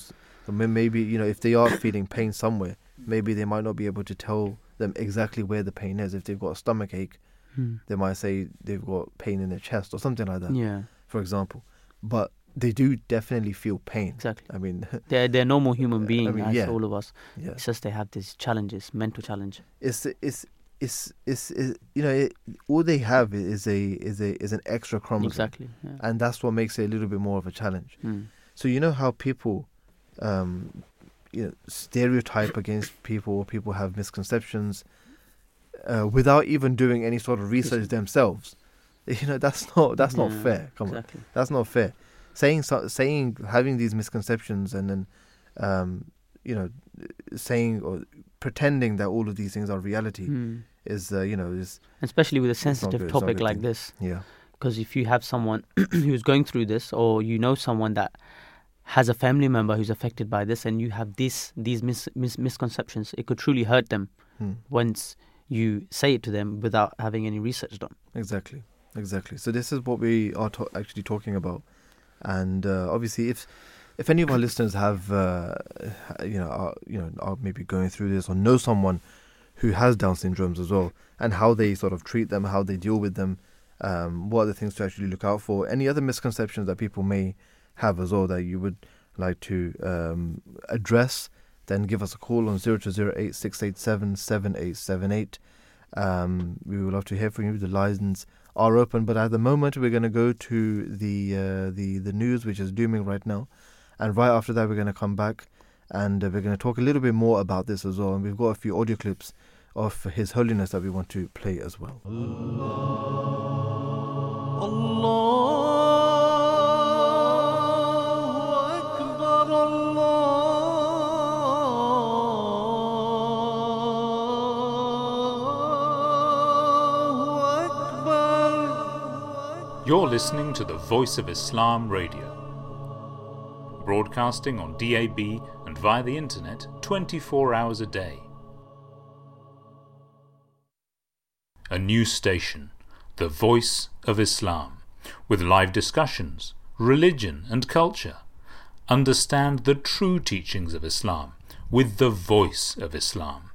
Maybe you know if they are feeling pain somewhere, maybe they might not be able to tell them exactly where the pain is. If they've got a stomach ache, Hmm. they might say they've got pain in their chest or something like that, Yeah, for example. But they do definitely feel pain. exactly. I mean, *laughs* They're they're normal human I beings, mean, as yeah. all of us. yeah, It's just they have these challenges, mental challenge. it's it's it's it's, it's you know it, all they have is a is a is an extra chromosome, Exactly. Yeah. and that's what makes it a little bit more of a challenge. Hmm. So you know how people, um, you know, stereotype against people, or people have misconceptions, uh, without even doing any sort of research themselves. *laughs* You know that's not that's not fair. Come on, that's not fair. Saying so, saying having these misconceptions and then, um, you know, saying or pretending that all of these things are reality Hmm. is uh, you know is Especially with a sensitive good, it's not a topic like thing. this, yeah because if you have someone *clears throat* who's going through this, or you know someone that has a family member who's affected by this, and you have these these mis- mis- misconceptions, it could truly hurt them Hmm. once you say it to them without having any research done. Exactly, exactly. So this is what we are ta- actually talking about, and uh, obviously, if if any of our listeners have, uh, you know, are, you know, are maybe going through this or know someone who has Down syndromes as well, and how they sort of treat them, how they deal with them, um, what are the things to actually look out for, any other misconceptions that people may have as well that you would like to um, address, then give us a call on 0208 687 7878. Um, we would love to hear from you. The lines are open, but at the moment we're going to go to the uh, the the news, which is dooming right now, and right after that, we're going to come back and we're going to talk a little bit more about this as well. And we've got a few audio clips of His Holiness that we want to play as well. Allah. You're listening to the Voice of Islam Radio broadcasting on DAB and via the internet 24 hours a day. A new station, the Voice of Islam, with live discussions, religion and culture. Understand the true teachings of Islam with the Voice of Islam.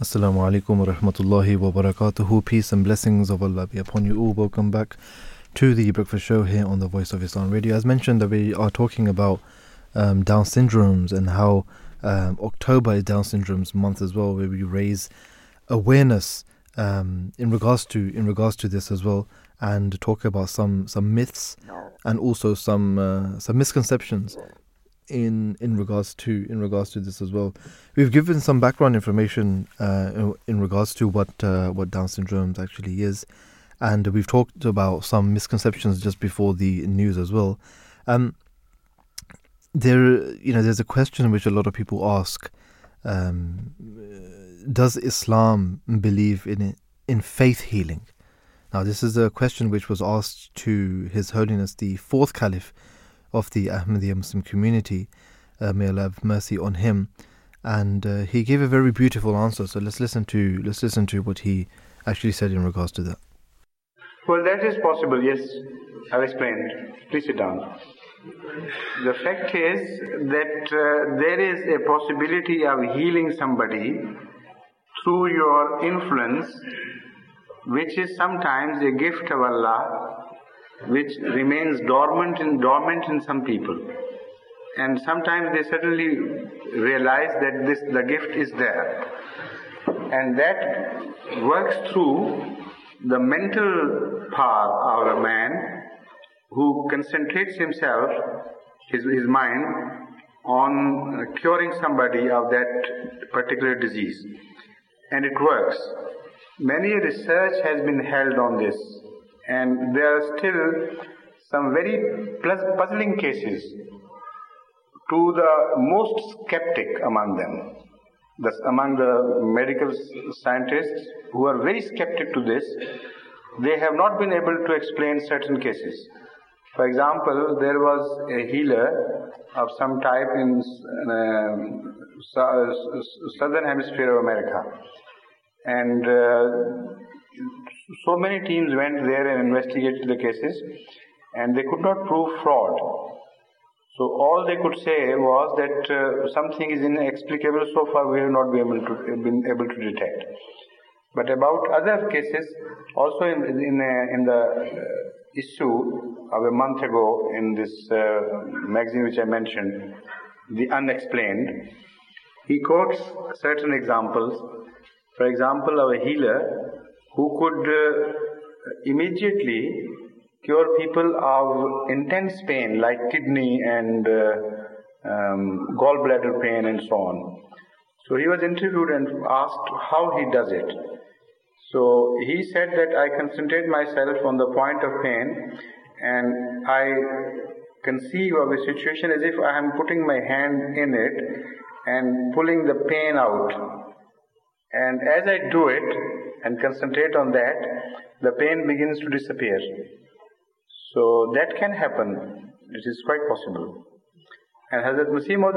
Assalamu alaikum wa rahmatullahi wa barakatuhu. Peace and blessings of Allah be upon you all. Welcome back to the Breakfast Show here on the Voice of Islam Radio. As mentioned, that we are talking about um, Down syndromes and how um, October is Down syndromes month as well, where we raise awareness um, in regards to in regards to this as well, and talk about some some myths and also some uh, some misconceptions in in regards to in regards to this as well. We've given some background information uh, in, regards to what uh, what Down syndrome actually is, and we've talked about some misconceptions just before the news as well. Um, there, you know, there's a question which a lot of people ask: um, Does Islam believe in in faith healing? Now, this is a question which was asked to His Holiness the Fourth Caliph of the Ahmadiyya Muslim community. Uh, may Allah have mercy on him. And uh, he gave a very beautiful answer. So let's listen to let's listen to what he actually said in regards to that. Well, that is possible, yes. I've explained. Please sit down. The fact is that uh, there is a possibility of healing somebody through your influence, which is sometimes a gift of Allah, which remains dormant in, dormant in some people. And sometimes they suddenly realize that this, the gift is there. And that works through the mental power of a man who concentrates himself, his, his mind, on curing somebody of that particular disease. And it works. Many research has been held on this, and there are still some very puzzling cases to the most skeptic among them. Thus, among the medical scientists who are very skeptic to this, they have not been able to explain certain cases. For example, there was a healer of some type in s- southern hemisphere of America, and uh, so many teams went there and investigated the cases, and they could not prove fraud. So all they could say was that uh, something is inexplicable. So far, we have not been able to been able to detect. But about other cases, also in in, uh, in the uh, issue of a month ago in this uh, magazine which I mentioned, the unexplained, he quotes certain examples. For example, of a healer who could uh, immediately cure people of intense pain like kidney and uh, um, gallbladder pain and so on. So he was interviewed and asked how he does it. So he said that I concentrate myself on the point of pain and I conceive of a situation as if I am putting my hand in it and pulling the pain out. And as I do it and concentrate on that, the pain begins to disappear. So that can happen. It is quite possible. And Hazrat Masih Maud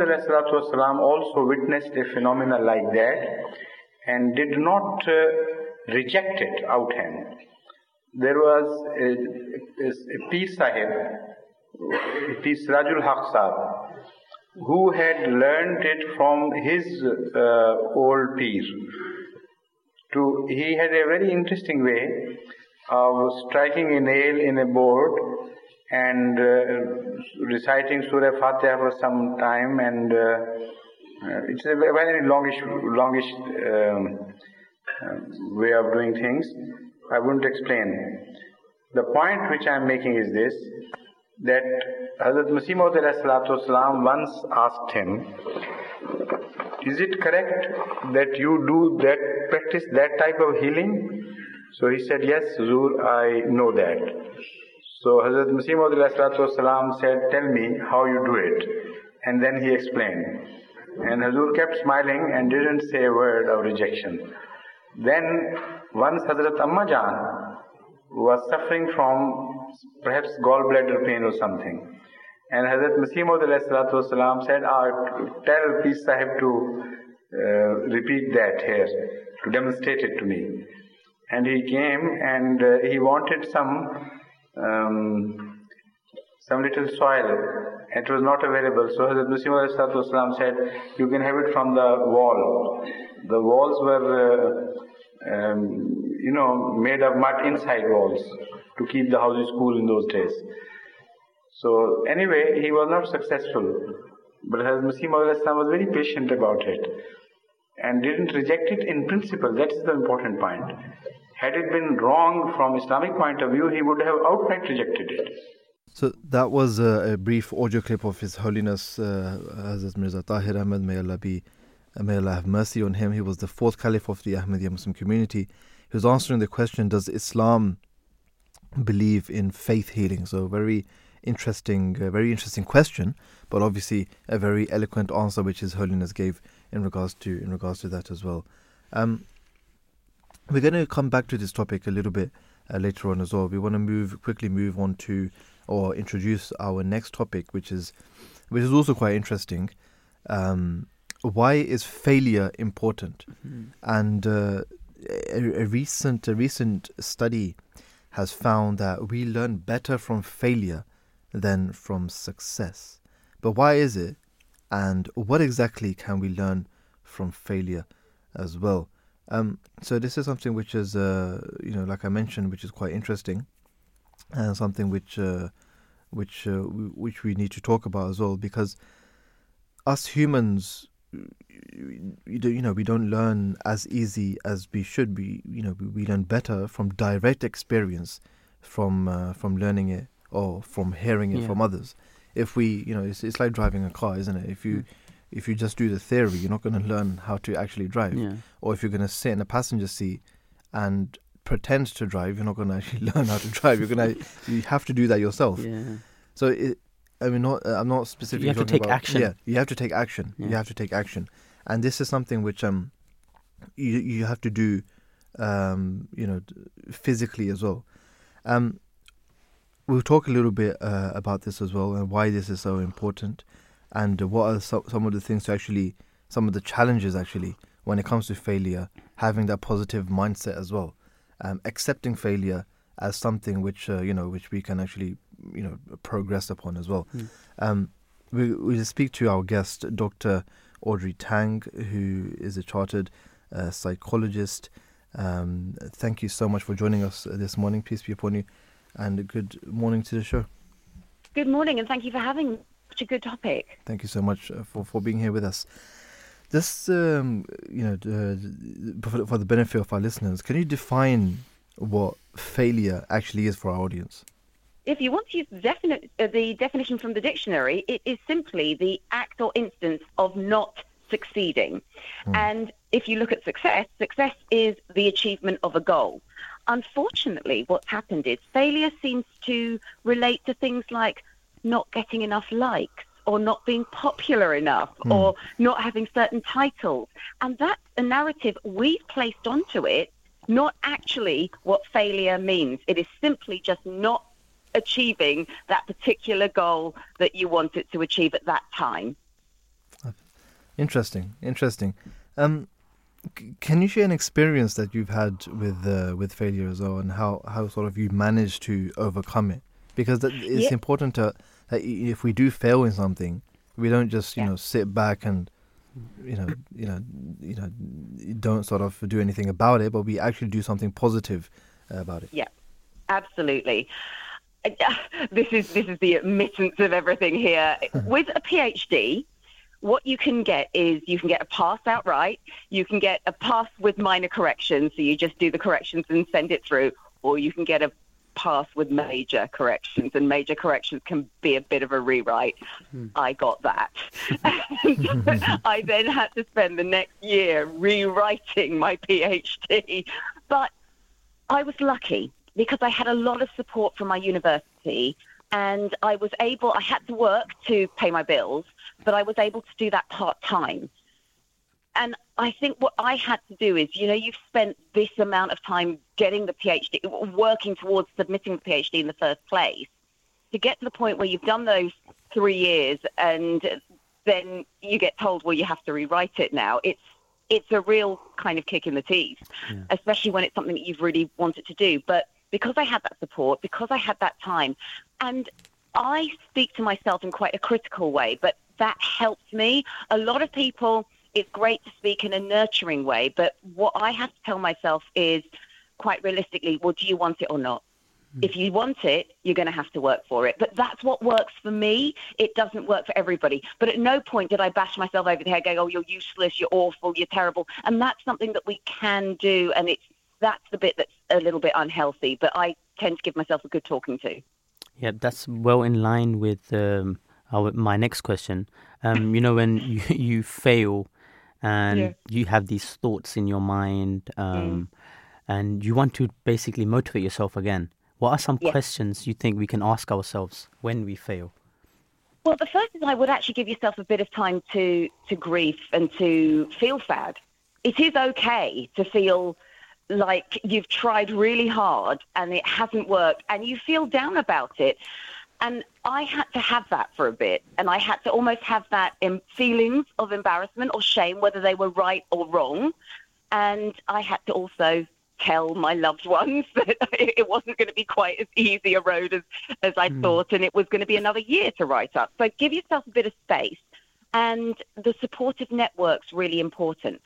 also witnessed a phenomena like that. and did not uh, reject it outhand. There was a, Sahib, Peer Rajul Haq Sahib, who had learned it from his uh, old Peer. To, he had a very interesting way of striking a nail in a board and uh, reciting Surah Fatiha for some time and uh, uh, it's a very longish, longish um, uh, way of doing things. I wouldn't explain. The point which I am making is this that Hazrat Masih Maud once asked him, Is it correct that you do that, practice that type of healing? So he said, Yes, Zur, I know that. So Hazrat Masih Maud said, Tell me how you do it. And then he explained. And Hazur kept smiling and didn't say a word of rejection. Then once Hazrat Amma Jan was suffering from perhaps gallbladder pain or something. And Hazrat Masih Maud said, ah, Tell Peer Sahib to uh, repeat that here, to demonstrate it to me. And he came and uh, he wanted some um, some little soil it was not available. So Hazrat Masih said, you can have it from the wall. The walls were, uh, um, you know, made of mud inside walls to keep the houses cool in those days. So anyway, he was not successful. But Hazrat Masih was very patient about it and didn't reject it in principle. That's the important point. Had it been wrong from Islamic point of view, he would have outright rejected it. So that was a, a, brief audio clip of His Holiness uh, Hazrat Mirza Tahir Ahmad. May Allah be, may Allah have mercy on him. He was the fourth caliph of the Ahmadiyya Muslim community. He was answering the question: Does Islam believe in faith healing? So very interesting, uh, very interesting question, but obviously a very eloquent answer which His Holiness gave in regards to in regards to that as well. Um, we're going to come back to this topic a little bit uh, later on as well. We want to move quickly move on to or introduce our next topic, which is which is also quite interesting. Um, why is failure important? Mm-hmm. And uh, a, a, recent a recent study has found that we learn better from failure than from success. But why is it? And what exactly can we learn from failure as well? Um, so this is something which is, uh, you know, like I mentioned, which is quite interesting and something which uh, which uh, which we need to talk about as well because us humans you know we don't learn as easy as we should be you know we learn better from direct experience from uh, from learning it or from hearing it yeah. from others if we you know it's, it's like driving a car isn't it if you mm. if you just do the theory you're not going to learn how to actually drive yeah. or if you're going to sit in a passenger seat and pretend to drive, you're not going to actually *laughs* learn how to drive. You're going *laughs* to you have to do that yourself. Yeah. So it, I mean, not I'm not specifically. You have to take about, action. Yeah, you have to take action. Yeah. You have to take action, and this is something which um, you you have to do, um, you know, physically as well. Um, we'll talk a little bit uh, about this as well and why this is so important, and what are so, some of the things to actually, some of the challenges actually when it comes to failure, having that positive mindset as well um, accepting failure as something which uh, you know which we can actually you know progress upon as well. Mm. Um, we we speak to our guest, Dr. Audrey Tang, who is a chartered uh, psychologist. Um, thank you so much for joining us this morning. Peace be upon you, and good morning to the show. Good morning, and thank you for having such a good topic. Thank you so much uh, for for being here with us. Just um, you know, uh, for, for the benefit of our listeners, can you define what failure actually is for our audience? If you want to use definite, uh, the definition from the dictionary, it is simply the act or instance of not succeeding. Hmm. And if you look at success, success is the achievement of a goal. Unfortunately, what's happened is failure seems to relate to things like not getting enough likes or not being popular enough mm. or not having certain titles. And that's a narrative we've placed onto it, not actually what failure means. It is simply just not achieving that particular goal that you wanted to achieve at that time. Interesting, interesting. Um, c- can you share an experience that you've had with uh, with failure as well, and how, how sort of you managed to overcome it? Because that, it's Yeah. important to that if we do fail in something, we don't just you Yeah. know sit back and you know you know you know don't sort of do anything about it, but we actually do something positive about it. Yeah, absolutely. *laughs* This is this is the admittance of everything here. *laughs* With a PhD, what you can get is you can get a pass outright, you can get a pass with minor corrections, so you just do the corrections and send it through, or you can get a pass with major corrections, and major corrections can be a bit of a rewrite. Hmm. I got that. *laughs* *laughs* I then had to spend the next year rewriting my PhD, but I was lucky because I had a lot of support from my university and I was able, I had to work to pay my bills, but I was able to do that part time. And I think what I had to do is, you know, you've spent this amount of time getting the PhD, working towards submitting the PhD in the first place, to get to the point where you've done those three years and then you get told, well, you have to rewrite it now. It's it's a real kind of kick in the teeth, Yeah. especially when it's something that you've really wanted to do. But because I had that support, because I had that time, and I speak to myself in quite a critical way, but that helps me. A lot of people, it's great to speak in a nurturing way, but what I have to tell myself is quite realistically, well, do you want it or not? If you want it, you're going to have to work for it. But that's what works for me. It doesn't work for everybody. But at no point did I bash myself over the head going, oh, you're useless, you're awful, you're terrible. And that's something that we can do. And it's that's the bit that's a little bit unhealthy. But I tend to give myself a good talking to. Yeah, that's well in line with um, my next question. Um, you know, when you, *laughs* you fail and Yeah. you have these thoughts in your mind um, and you want to basically motivate yourself again, what are some Yeah. questions you think we can ask ourselves when we fail? Well, the first is I would actually give yourself a bit of time to to grief and to feel sad. It is okay to feel like you've tried really hard and it hasn't worked and you feel down about it. And I had to have that for a bit, and I had to almost have that in feelings of embarrassment or shame, whether they were right or wrong. And I had to also tell my loved ones *laughs* that it wasn't going to be quite as easy a road as, as I hmm. thought, and it was going to be another year to write up. So give yourself a bit of space. And the supportive network's really important.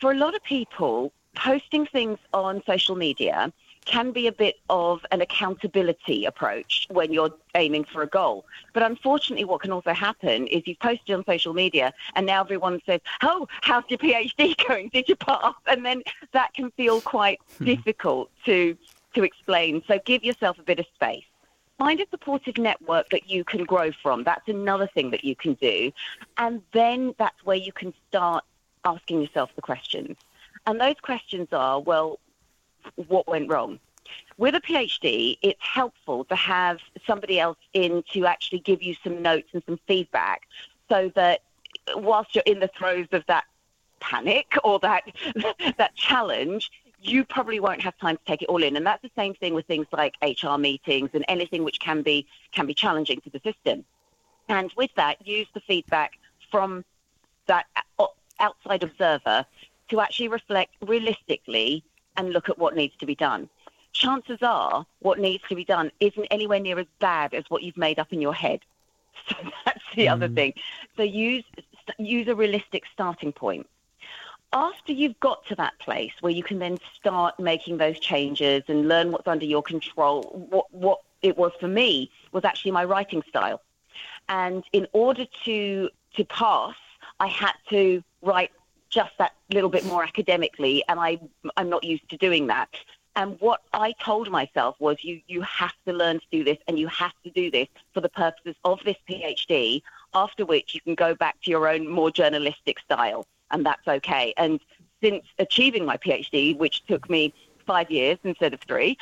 For a lot of people, posting things on social media can be a bit of an accountability approach when you're aiming for a goal. But unfortunately, what can also happen is you've posted on social media and now everyone says, Oh, how's your PhD *laughs* going? Did you pass? And then that can feel quite hmm. difficult to, to explain. So give yourself a bit of space. Find a supportive network that you can grow from. That's another thing that you can do. And then that's where you can start asking yourself the questions. And those questions are, well, what went wrong? With a PhD, it's helpful to have somebody else in to actually give you some notes and some feedback so that whilst you're in the throes of that panic or that *laughs* that challenge, you probably won't have time to take it all in. And that's the same thing with things like HR meetings and anything which can be can be challenging to the system. And with that, use the feedback from that outside observer to actually reflect realistically and look at what needs to be done. Chances are what needs to be done isn't anywhere near as bad as what you've made up in your head. *laughs* So that's the other mm. thing. So use use a realistic starting point. After you've got to that place where you can then start making those changes and learn what's under your control, what what it was for me was actually my writing style. And in order to to pass, I had to write just that little bit more academically, and I I'm not used to doing that. And what I told myself was, you you have to learn to do this, and you have to do this for the purposes of this PhD. After which, you can go back to your own more journalistic style, and that's okay. And since achieving my PhD, which took me five years instead of three,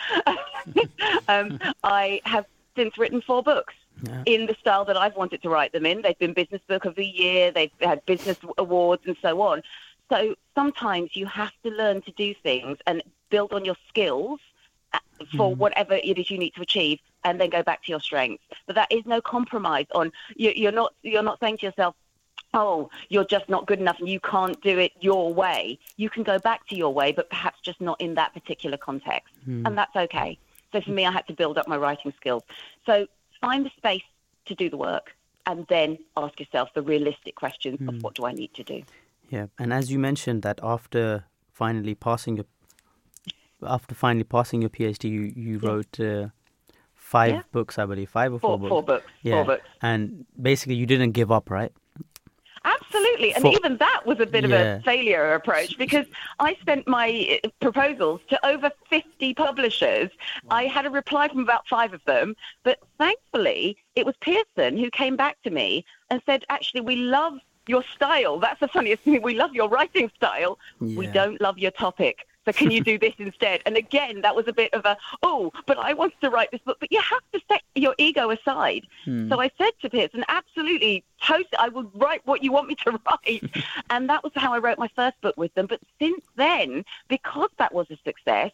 *laughs* um, I have since written four books Yeah. in the style that I've wanted to write them in. They've been Business Book of the Year, they've had business awards, and so on. So sometimes you have to learn to do things and build on your skills uh, for whatever it is you need to achieve, and then go back to your strengths. But that is no compromise on you, you're not you're not saying to yourself, oh, you're just not good enough and you can't do it your way. You can go back to your way, but perhaps just not in that particular context. And that's okay. So for me, I had to build up my writing skills. So find the space to do the work and then ask yourself the realistic questions of what do I need to do. Yeah, and as you mentioned that after finally passing your after finally passing your PhD, you you wrote uh, five Yeah. books, I believe, five or four, Four, books. four books. Yeah, Four books. and basically you didn't give up, right? Absolutely. And For- even that was a bit of a failure approach because I sent my uh, proposals to over 50 publishers. I had a reply from about five of them, but thankfully it was Pearson who came back to me and said, actually, we love your style. That's the funniest thing. We love your writing style. We don't love your topic. So can you do this instead? And again, that was a bit of a, oh, but I wanted to write this book. But you have to set your ego aside. Hmm. So I said to Pearson, absolutely, toast, I will write what you want me to *laughs* write. *laughs* and that was how I wrote my first book with them. But since then, because that was a success,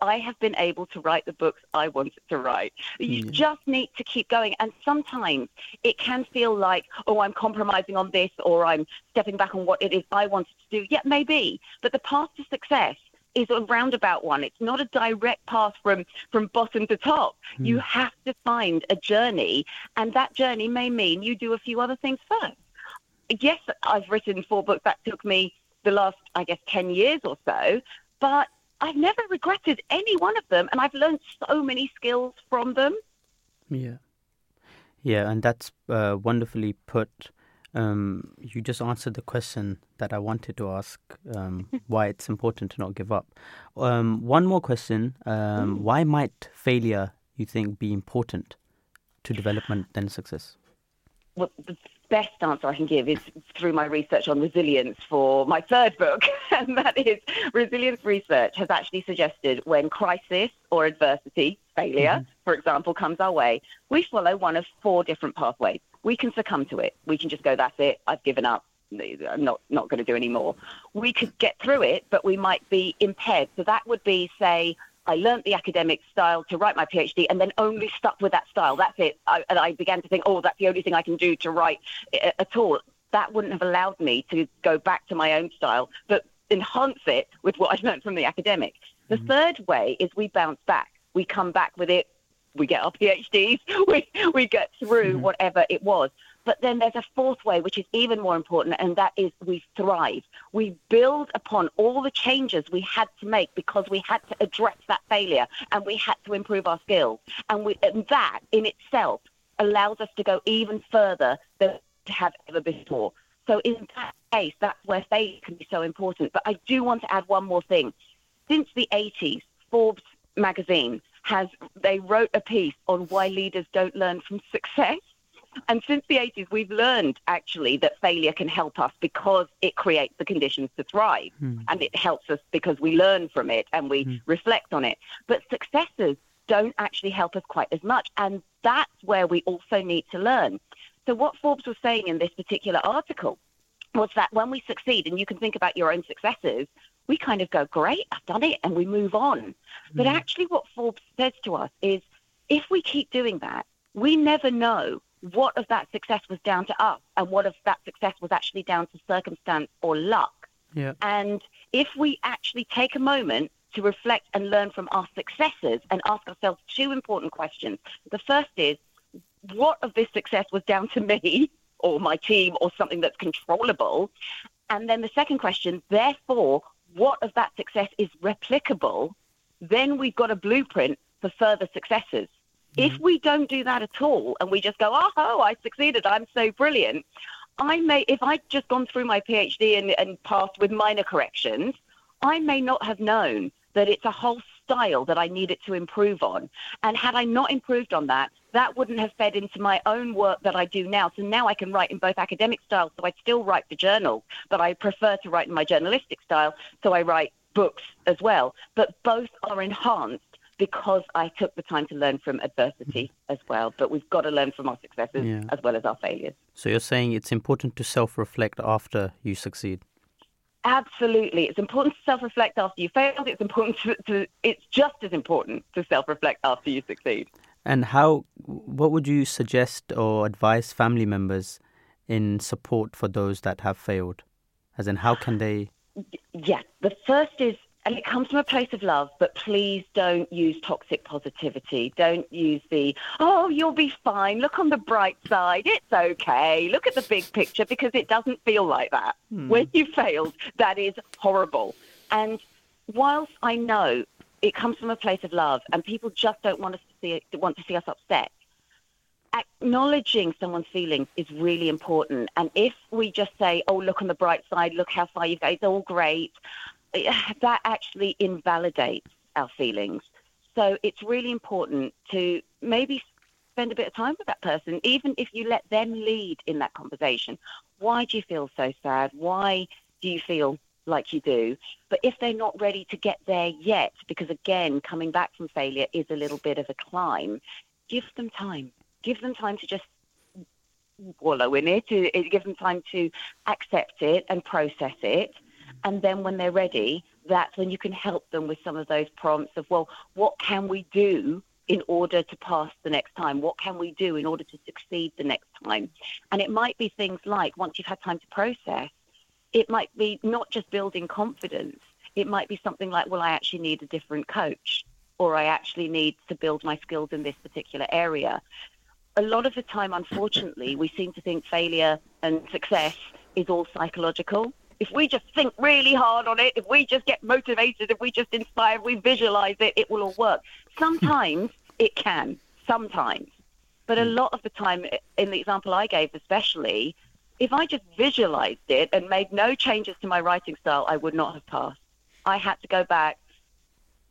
I have been able to write the books I wanted to write. You just need to keep going. And sometimes it can feel like, oh, I'm compromising on this or I'm stepping back on what it is I wanted to do. Yeah, maybe. But the path to success is a roundabout one. It's not a direct path from, from bottom to top. You have to find a journey. And that journey may mean you do a few other things first. Yes, I've written four books. That took me the last, I guess, 10 years or so. But I've never regretted any one of them, and I've learned so many skills from them. Yeah, yeah, and that's uh, wonderfully put. Um, you just answered the question that I wanted to ask: um, *laughs* why it's important to not give up. Um, one more question: um, Why might failure, you think, be important to development than success? Well, the best answer I can give is through my research on resilience for my third book, *laughs* and that is resilience research has actually suggested when crisis or adversity, failure, for example, comes our way, we follow one of four different pathways. We can succumb to it. We can just go, that's it, I've given up. I'm not, not going to do any more. We could get through it, but we might be impaired. So that would be, say, I learnt the academic style to write my PhD and then only stuck with that style. That's it. I, and I began to think, oh, that's the only thing I can do to write uh, at all. That wouldn't have allowed me to go back to my own style, but enhance it with what I learned from the academic. The third way is we bounce back. We come back with it. We get our PhDs. *laughs* We, we get through mm-hmm. whatever it was. But then there's a fourth way, which is even more important, and that is we thrive. We build upon all the changes we had to make because we had to address that failure and we had to improve our skills. And, we, and that in itself allows us to go even further than to have ever before. So in that case, that's where failure can be so important. But I do want to add one more thing. Since the 80s, Forbes magazine has, they wrote a piece on why leaders don't learn from success. And since the 80s, we've learned actually that failure can help us because it creates the conditions to thrive. Hmm. And it helps us because we learn from it and we hmm. reflect on it. But successes don't actually help us quite as much. And that's where we also need to learn. So, what Forbes was saying in this particular article was that when we succeed, and you can think about your own successes, we kind of go, Great, I've done it, and we move on. But mm. actually, what Forbes says to us is if we keep doing that, we never know what of that success was down to us and what of that success was actually down to circumstance or luck. Yeah. And if we actually take a moment to reflect and learn from our successes and ask ourselves two important questions. The first is, what of this success was down to me or my team or something that's controllable? And then the second question, therefore, what of that success is replicable? Then we've got a blueprint for further successes. If mm-hmm. we don't do that at all and we just go, oh, I succeeded, I'm so brilliant, I may, if I'd just gone through my PhD and, and passed with minor corrections, I may not have known that it's a whole style that I needed to improve on. And had I not improved on that, that wouldn't have fed into my own work that I do now. So now I can write in both academic styles. So I still write for journals, but I prefer to write in my journalistic style. So I write books as well. But both are enhanced because I took the time to learn from adversity as well. But we've got to learn from our successes Yeah. as well as our failures. So you're saying it's important to self-reflect after you succeed. Absolutely. It's important to self reflect after you failed. It's important to, to, it's just as important to self reflect after you succeed. And how? What would you suggest or advise family members in support for those that have failed? As in, how can they? Yeah, the first is, and it comes from a place of love, but please don't use toxic positivity. Don't use the, oh, you'll be fine. Look on the bright side. It's okay. Look at the big picture because it doesn't feel like that. Hmm. When you failed, that is horrible. And whilst I know it comes from a place of love and people just don't want us to see it, want to see us upset, acknowledging someone's feelings is really important. And if we just say, oh, look on the bright side, look how far you've got, it's all great, *sighs* that actually invalidates our feelings. So it's really important to maybe spend a bit of time with that person, even if you let them lead in that conversation. Why do you feel so sad? Why do you feel like you do? But if they're not ready to get there yet, because again, coming back from failure is a little bit of a climb, give them time. Give them time to just wallow in it, give them time to accept it and process it. And then when they're ready, that's when you can help them with some of those prompts of, well, what can we do in order to pass the next time? What can we do in order to succeed the next time? And it might be things like once you've had time to process, it might be not just building confidence. It might be something like, well, I actually need a different coach, or I actually need to build my skills in this particular area. A lot of the time, unfortunately, we seem to think failure and success is all psychological. If we just think really hard on it, if we just get motivated, if we just inspire, if we visualize it, it will all work. Sometimes *laughs* it can, sometimes. But a hmm. lot of the time, in the example I gave especially, if I just visualized it and made no changes to my writing style, I would not have passed. I had to go back,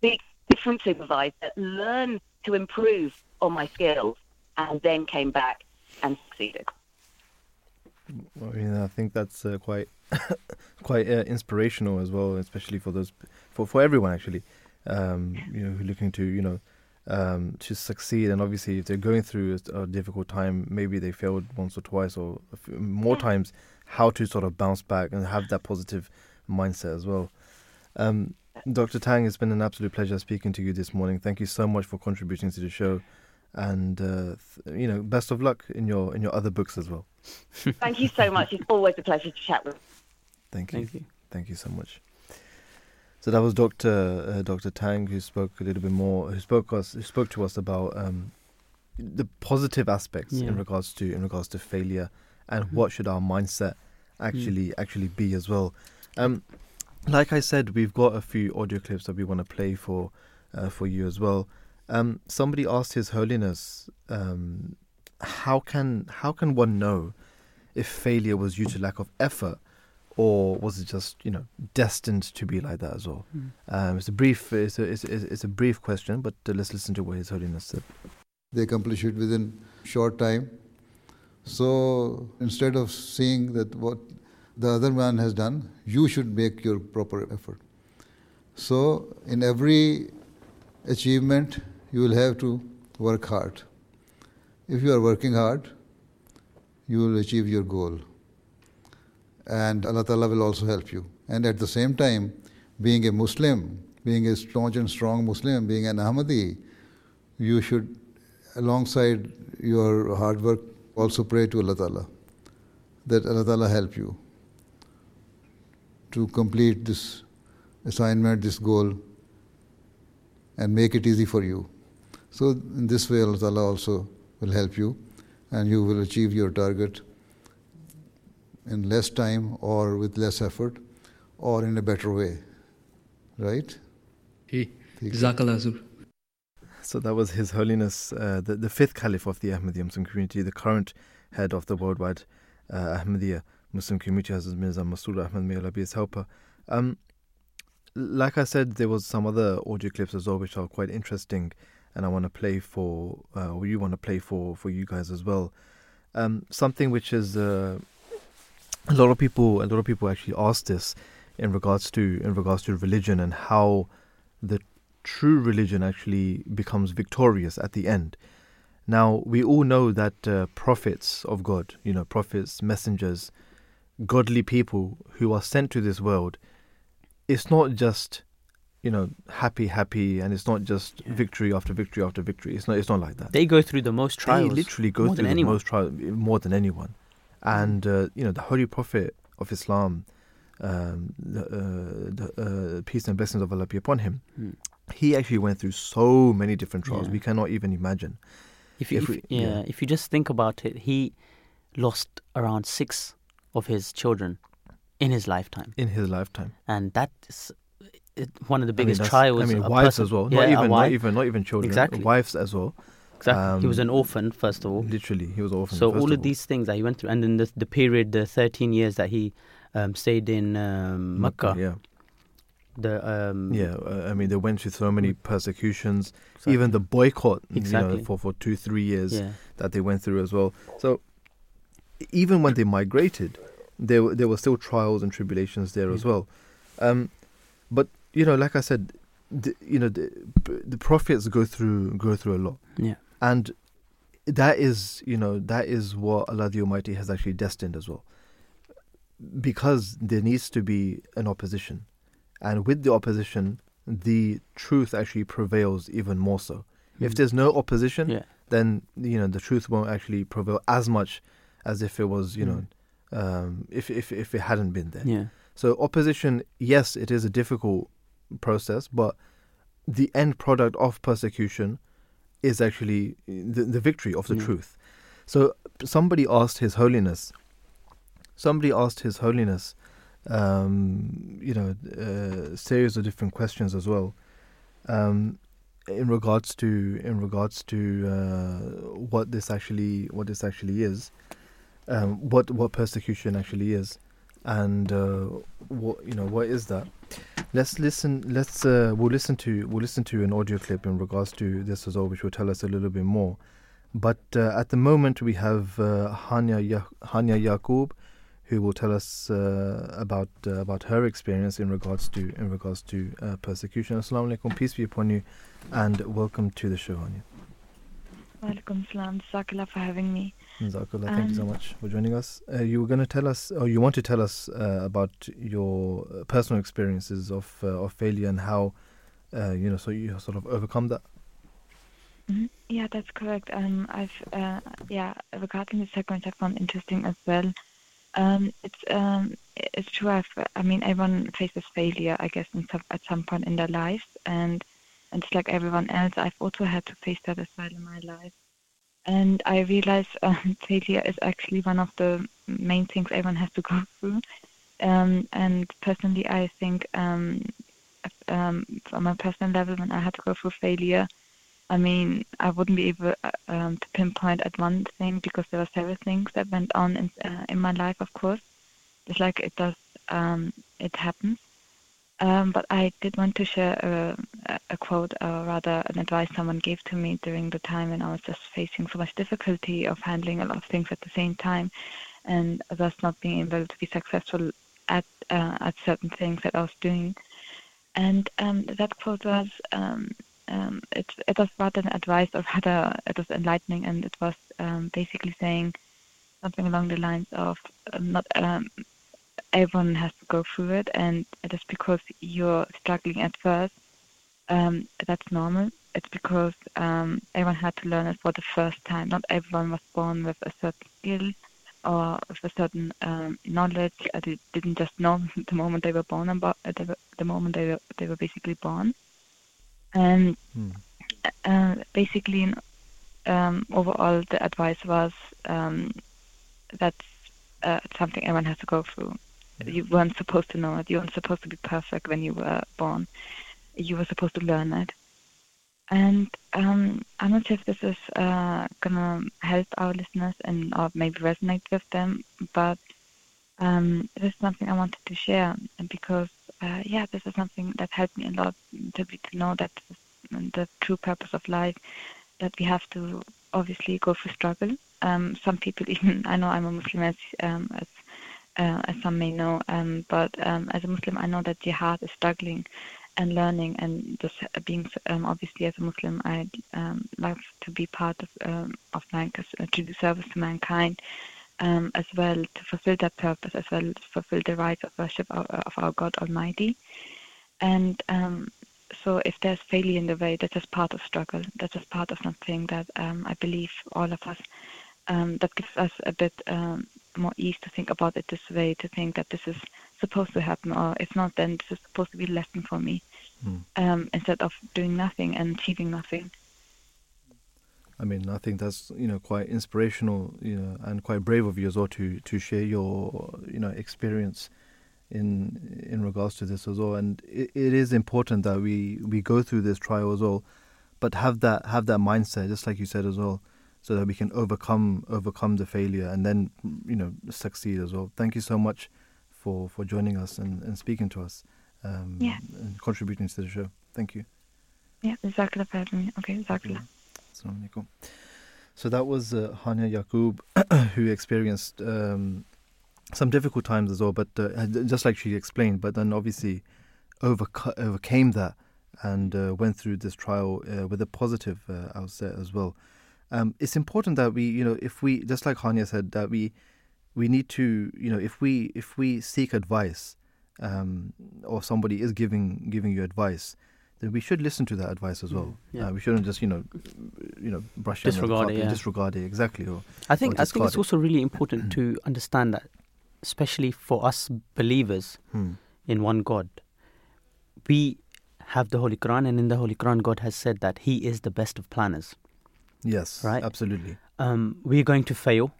be different supervisor, learn to improve on my skills, and then came back and succeeded. I mean, I think that's uh, quite *laughs* quite uh, inspirational as well, especially for those for for everyone actually. Um, you know, who looking to you know um, to succeed, and obviously if they're going through a, a difficult time, maybe they failed once or twice or a few, more Yeah. times, how to sort of bounce back and have that positive mindset as well. Um, Dr. Tang, it's been an absolute pleasure speaking to you this morning. Thank you so much for contributing to the show, and uh, th- you know, best of luck in your in your other books as well. *laughs* Thank you so much. It's always a pleasure to chat with. Thank you. Thank you. Thank you so much. So that was Doctor uh, Doctor Tang who spoke a little bit more. Who spoke us who spoke to us about um, the positive aspects Yeah. in regards to in regards to failure and Mhm. what should our mindset actually actually be as well. Um, like I said, we've got a few audio clips that we want to play for uh, for you as well. Um, somebody asked His Holiness, um, how can how can one know if failure was due to lack of effort, or was it just you know destined to be like that as well? Mm. Um, it's a brief it's a, it's, a, it's a brief question, but uh, let's listen to what His Holiness said. they accomplish it within short time so instead of seeing that what the other man has done you should make your proper effort so in every achievement you will have to work hard. If you are working hard you will achieve your goal. And allah ta'ala will also help you. And at the same time being a muslim being a staunch and strong muslim being an ahmadi you should alongside your hard work, also pray to Allah Ta'ala that Allah Ta'ala help you to complete this assignment, this goal, and make it easy for you. So in this way, Allah Ta'ala also will help you and you will achieve your target in less time or with less effort or in a better way. Right? He. So that was His Holiness, uh, the, the, fifth Caliph of the Ahmadiyya Muslim community, the current head of the worldwide uh, Ahmadiyya Muslim community, Hazrat Mirza Masroor Ahmad, may Allah be his helper. Um, like I said, there was some other audio clips as well, which are quite interesting and I want to play for, uh, or you want to play for, for you guys as well. Um, something which is uh, a lot of people, a lot of people actually ask this in regards to in regards to religion and how the true religion actually becomes victorious at the end. Now, we all know that uh, prophets of God, you know, prophets, messengers, godly people who are sent to this world, it's not just, you know, happy, happy, and it's not just Yeah. victory after victory after victory. It's not. It's not like that. They go through the most trials. They literally go through the anyone. most trials more than anyone, and uh, you know the Holy Prophet of Islam, um, the, uh, the uh, peace and blessings of Allah be upon him. Mm. He actually went through so many different trials Yeah. we cannot even imagine. If you, If if, we- yeah, yeah. if you just think about it, he lost around six of his children in his lifetime, in his lifetime. and that's it, one of the I mean, biggest trials. I mean, wives person- as well. Yeah, not even, not even, not even children. Exactly. Wives as well. Exactly. he was um, an orphan first of all. Literally, he was orphan. So all of of these things that he went through, and then the, the period, the 13 years that he um, stayed in um, Mecca, Yeah, the um, yeah. Uh, I mean, they went through so many persecutions. exactly. Even the boycott, you Exactly. know, for for two, three years yeah, that they went through as well. So even when they migrated, there were, there were still trials and tribulations there as well. Um, but you know, like I said, the, you know, the, the prophets go through go through a lot, yeah, and that is you know that is what Allah the Almighty has actually destined as well, because there needs to be an opposition, and with the opposition, the truth actually prevails even more so. If Mm. there's no opposition, yeah, then you know the truth won't actually prevail as much as if it was you know um, if if if it hadn't been there. yeah, So opposition, yes, it is a difficult process, but the end product of persecution is actually the, the victory of the Yeah. truth. So somebody asked His Holiness. Somebody asked His Holiness, um, you know, a series of different questions as well, um, in regards to in regards to uh, what this actually what this actually is, um, what what persecution actually is, and uh, what you know what is that. Let's listen. Let's uh, we'll listen to we'll listen to an audio clip in regards to this as well, which will tell us a little bit more. But uh, at the moment, we have uh, Hania ya- Hania Yaqub, who will tell us uh, about uh, about her experience in regards to in regards to uh, persecution. Assalamu alaikum, peace be upon you, and welcome to the show, Hania. Walaikum salam. For having me. Jazakallah, thank you so Um, much for joining us. Uh, you were going to tell us, or you want to tell us uh, about your uh, personal experiences of uh, of failure and how, uh, you know, so you sort of overcome that. Mhm. Yeah, that's correct. Um, I've uh, yeah, regarding the second, I found interesting as well. Um, it's um, it's true. I've, I mean, everyone faces failure, I guess, in some, at some point in their life, and and just like everyone else, I've also had to face that as well in my life. And I realize um, *laughs* failure is actually one of the main things everyone has to go *laughs* through. Um, and personally, I think um, um, from a personal level, when I had to go through failure, I mean, I wouldn't be able uh, um, to pinpoint at one thing because there were several things that went on in, uh, in my life, of course. Just like it does, um, it happens. Um, but I did want to share a, a- quote, or rather an advice someone gave to me during the time when I was just facing so much difficulty of handling a lot of things at the same time, and thus not being able to be successful at uh, at certain things that I was doing. And um, that quote was, um, um, it, it was rather an advice, or *laughs* rather it was enlightening, and it was um, basically saying something along the lines of um, not um, everyone has to go through it, and just because you're struggling at first, um, that's normal. It's because um, everyone had to learn it for the first time. Not everyone was born with a certain skill or with a certain um, knowledge. Uh, they didn't just know *laughs* the moment they were born, about uh, they were, the moment they were they were basically born. And Hmm. uh, basically, um, overall, the advice was um, that's uh, something everyone has to go through. You weren't supposed to know it. You weren't supposed to be perfect when you were born. You were supposed to learn it. And um, I'm not sure if this is uh, gonna help our listeners and or maybe resonate with them, but um, this is something I wanted to share because uh, yeah, this is something that helped me a lot to be to know that the true purpose of life that we have to obviously go through struggle. Um, some people *laughs* even I know I'm a Muslim as um, as uh, as some may know, um, but um, as a Muslim I know that jihad is struggling and learning and just being um, obviously as a Muslim I um, love to be part of um, of mankind to do service to mankind um, as well to fulfill that purpose as well to fulfill the rights of worship of, of our God Almighty. And um, so if there's failure in the way that's just part of struggle. That's just part of something that um, I believe all of us um, that gives us a bit more ease to think about it this way, to think that this is supposed to happen, or if not, then this is supposed to be a lesson for me, Hmm. um, instead of doing nothing and achieving nothing. I mean, I think that's you know quite inspirational, you know, and quite brave of you as well to to share your you know experience in in regards to this as well. And it, it is important that we we go through this trial as well, but have that have that mindset, just like you said as well, so that we can overcome overcome the failure and then you know succeed as well. Thank you so much for for joining us and, and speaking to us, um, Yeah. and contributing to the show. Thank you. Yeah, for. Okay, Jazakallah. Assalamu alaikum. So that was uh, Hania Yaqub, *clears throat* who experienced um, some difficult times as well, but uh, just like she explained, but then obviously overco- overcame that and uh, went through this trial uh, with a positive uh, outset as well. Um, it's important that we, you know, if we, just like Hania said, that we we need to, you know, if we if we seek advice, um, or somebody is giving giving you advice, then we should listen to that advice as well. Yeah. Uh, we shouldn't just, you know, you know, brush it Disregard it, carpet, yeah. disregard it exactly. Or I think or I think it's it. also really important to *clears throat* understand that, especially for us believers Hmm. in one God, we have the Holy Quran, and in the Holy Quran, God has said that He is the best of planners. yes, Right. absolutely. Um, we're going to fail.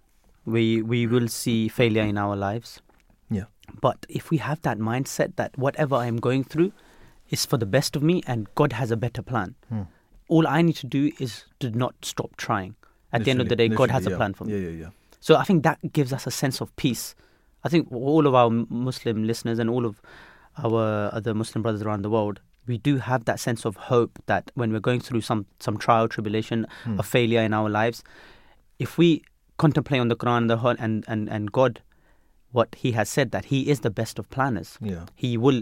We we will see failure in our lives. Yeah. But if we have that mindset that whatever I am going through is for the best of me, and God has a better plan, Hmm. all I need to do is to not stop trying. At the end of the day, God has a plan for me. yeah. Yeah, yeah, So I think that gives us a sense of peace. I think all of our Muslim listeners and all of our other Muslim brothers around the world, we do have that sense of hope that when we're going through some some trial, tribulation, Hmm. a failure in our lives, if we contemplate on the Quran and the whole, and, and, and God, what He has said that He is the best of planners. yeah. Yeah. He will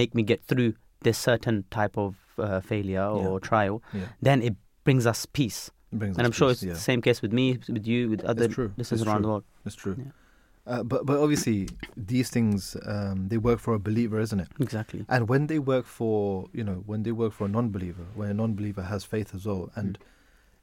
make me get through this certain type of uh, failure or trial. Yeah. Then it brings us peace. It brings And us I'm sure peace, it's yeah. the same case with me, with you, with other listeners around the world. It's true. Yeah. Uh, but but obviously these things um, they work for a believer, isn't it? Exactly. And when they work for you know when they work for a non-believer, when a non-believer has faith as well, and Mm.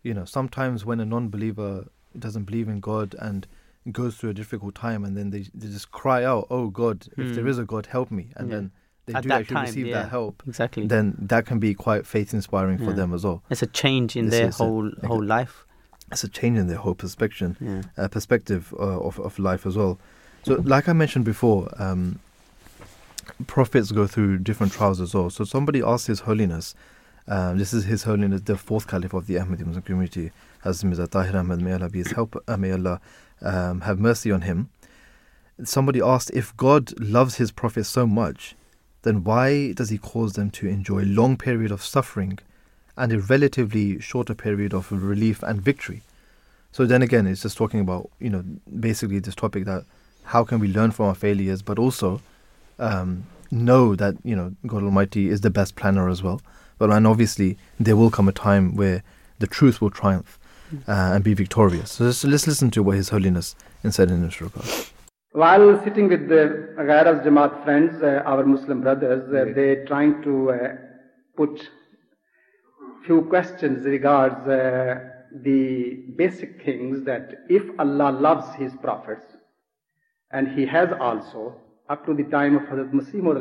you know sometimes when a non-believer doesn't believe in God and goes through a difficult time, and then they they just cry out, "Oh God, if there Hmm. a God, help me!" And Yeah. then they At do actually time, receive yeah. that help. Exactly. Then that can be quite faith inspiring for them as well. it's a change in This their whole Like whole life. It's a change in their whole perspective Yeah. uh, perspective uh, of of life as well. So, like I mentioned before, um, prophets go through different trials as well. So, somebody asked His Holiness, um, this is His Holiness, the fourth Caliph of the Ahmadi Muslim community, Hazrat Mirza Tahir Ahmad, may Allah be his help, uh, may Allah um, have mercy on him. Somebody asked if God loves His prophets so much, then why does He cause them to enjoy a long period of suffering and a relatively shorter period of relief and victory? So then again, it's just talking about you know basically this topic that how can we learn from our failures, but also um, know that you know God Almighty is the best planner as well. But and obviously there will come a time where the truth will triumph uh, and be victorious. So let's, let's listen to what His Holiness said in this regard. While sitting with the Ghair Az Jamaat friends, uh, our Muslim brothers, uh, they trying to uh, put few questions regards uh, the basic things that if Allah loves His prophets, and He has also up to the time of Hazrat Masih Maud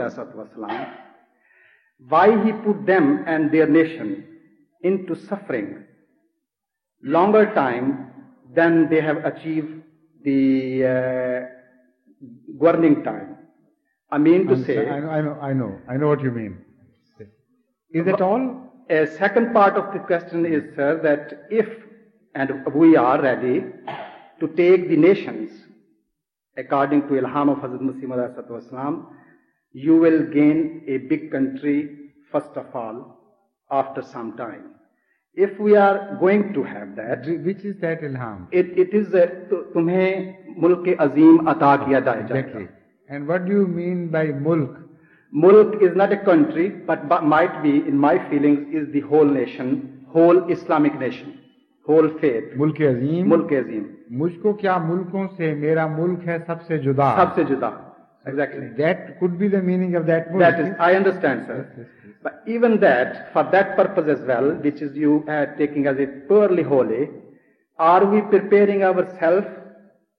why He put them and their nation into suffering longer time than they have achieved the uh, governing time. I mean to say, I know, I know, I know, I know what you mean. Is that all? a second part of the question is, sir, that if and we are ready to take the nations according to Ilham of Hazrat Masih wasalam, you will gain a big country first of all after some time. if we are going to have that which is that ilham it it is that تمہیں ملک عظیم عطا کیا جائے exactly and what do you mean by mulk mulk is not a country but might be in my feelings is the whole nation whole islamic nation whole faith ملک عظیم ملک عظیم مجھ کو کیا ملکوں سے میرا ملک ہے سب سے جدا سب سے جدا exactly that could be the meaning of that mulk that is I understand sir but even that for that purpose as well which is you uh, taking as a purely holy are we preparing ourselves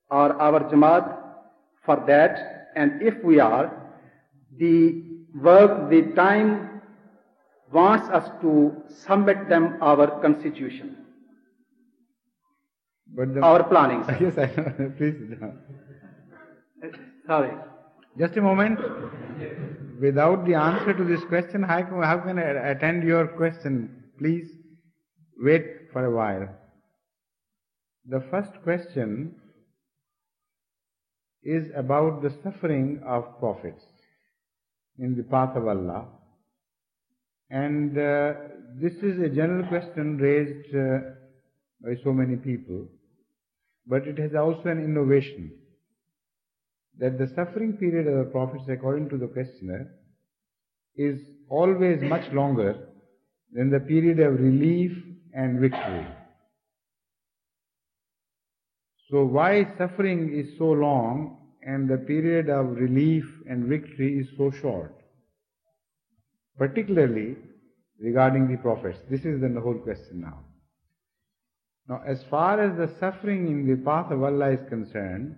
are our Jamaat for that? And if we are, the work, the time wants us to submit them our constitution, But the, our planning. *laughs* yes, I know. *laughs* Please down. Sorry. Just a moment. Without the answer to this question, how can, how can I attend your question? Please wait for a while. The first question is about the suffering of prophets in the path of Allah. And uh, this is a general question raised uh, by so many people, but it has also an innovation that the suffering period of the prophets, according to the questioner, is always much longer than the period of relief and victory. So why suffering is so long and the period of relief and victory is so short? Particularly regarding the prophets. This is the whole question now. Now, as far as the suffering in the path of Allah is concerned,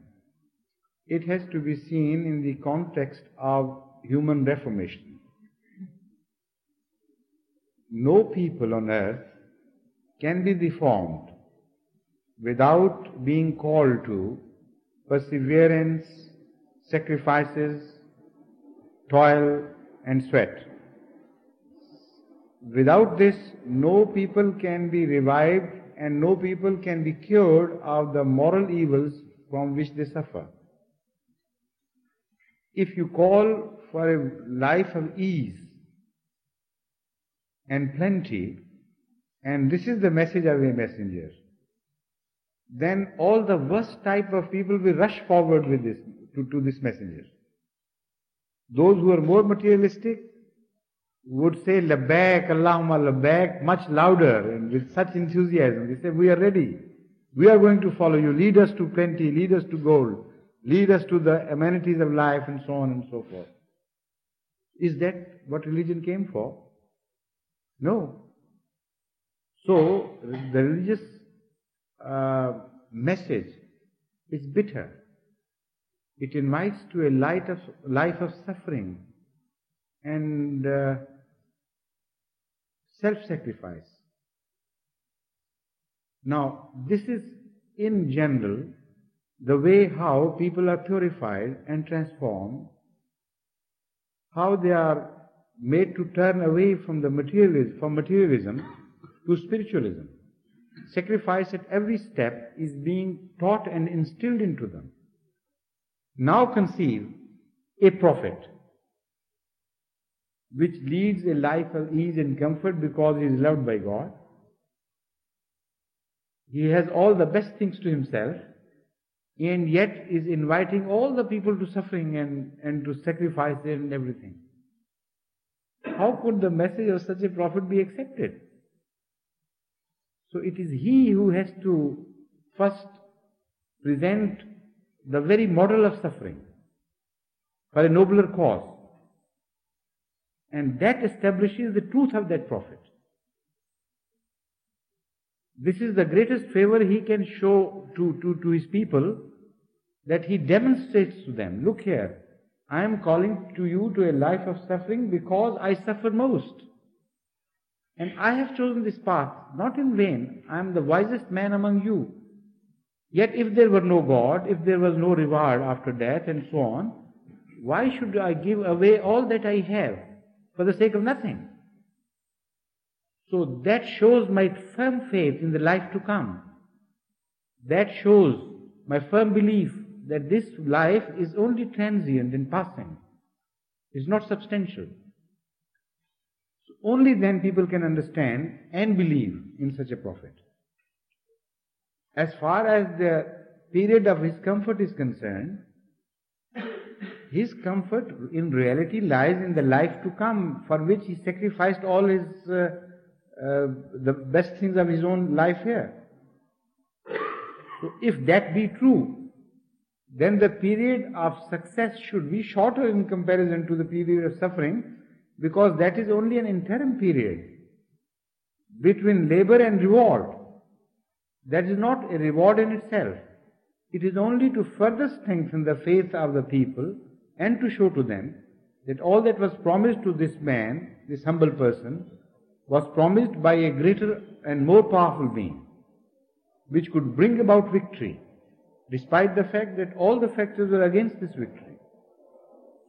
it has to be seen in the context of human reformation. No people on earth can be reformed without being called to perseverance, sacrifices, toil, and sweat. Without this, no people can be revived and no people can be cured of the moral evils from which they suffer. If you call for a life of ease and plenty, and this is the message of a messenger, then all the worst type of people will rush forward with this, to, to this messenger. Those who are more materialistic would say labbaik, Allahumma labbaik much louder and with such enthusiasm. They say, we are ready. We are going to follow you. Lead us to plenty, lead us to gold, lead us to the amenities of life and so on and so forth. Is that what religion came for? No. So, the religious uh, message is bitter. It invites to a light of, life of suffering and uh, self-sacrifice. Now, this is in general the way how people are purified and transformed, how they are made to turn away from the materialism, from materialism to spiritualism. Sacrifice at every step is being taught and instilled into them. Now conceive a prophet which leads a life of ease and comfort because he is loved by God. He has all the best things to himself and yet is inviting all the people to suffering and, and to sacrifice and everything. How could the message of such a prophet be accepted? So it is he who has to first present the very model of suffering for a nobler cause. And that establishes the truth of that prophet. This is the greatest favor he can show to, to, to his people that he demonstrates to them. Look here, I am calling to you to a life of suffering because I suffer most. And I have chosen this path, not in vain. I am the wisest man among you. Yet if there were no God, if there was no reward after death and so on, why should I give away all that I have for the sake of nothing? So that shows my firm faith in the life to come. That shows my firm belief that this life is only transient and passing. It's not substantial. So only then people can understand and believe in such a prophet. As far as the period of his comfort is concerned, his comfort in reality lies in the life to come for which he sacrificed all his uh, uh, the best things of his own life here. So if that be true, then the period of success should be shorter in comparison to the period of suffering because that is only an interim period between labor and reward. That is not a reward in itself. It is only to further strengthen the faith of the people and to show to them that all that was promised to this man, this humble person, was promised by a greater and more powerful being, which could bring about victory, despite the fact that all the factors were against this victory.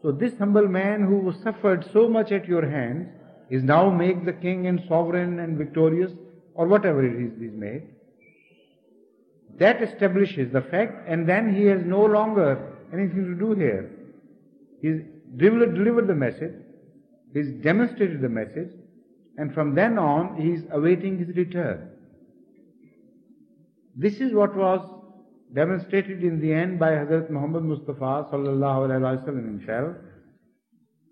So this humble man who suffered so much at your hands is now made the king and sovereign and victorious, or whatever it is he's made. That establishes the fact, and then he has no longer anything to do here. He's delivered, delivered the message, he's demonstrated the message, and from then on he is awaiting his return. This is what was demonstrated in the end by Hazrat Muhammad Mustafa sallallahu alaihi wasallam himself,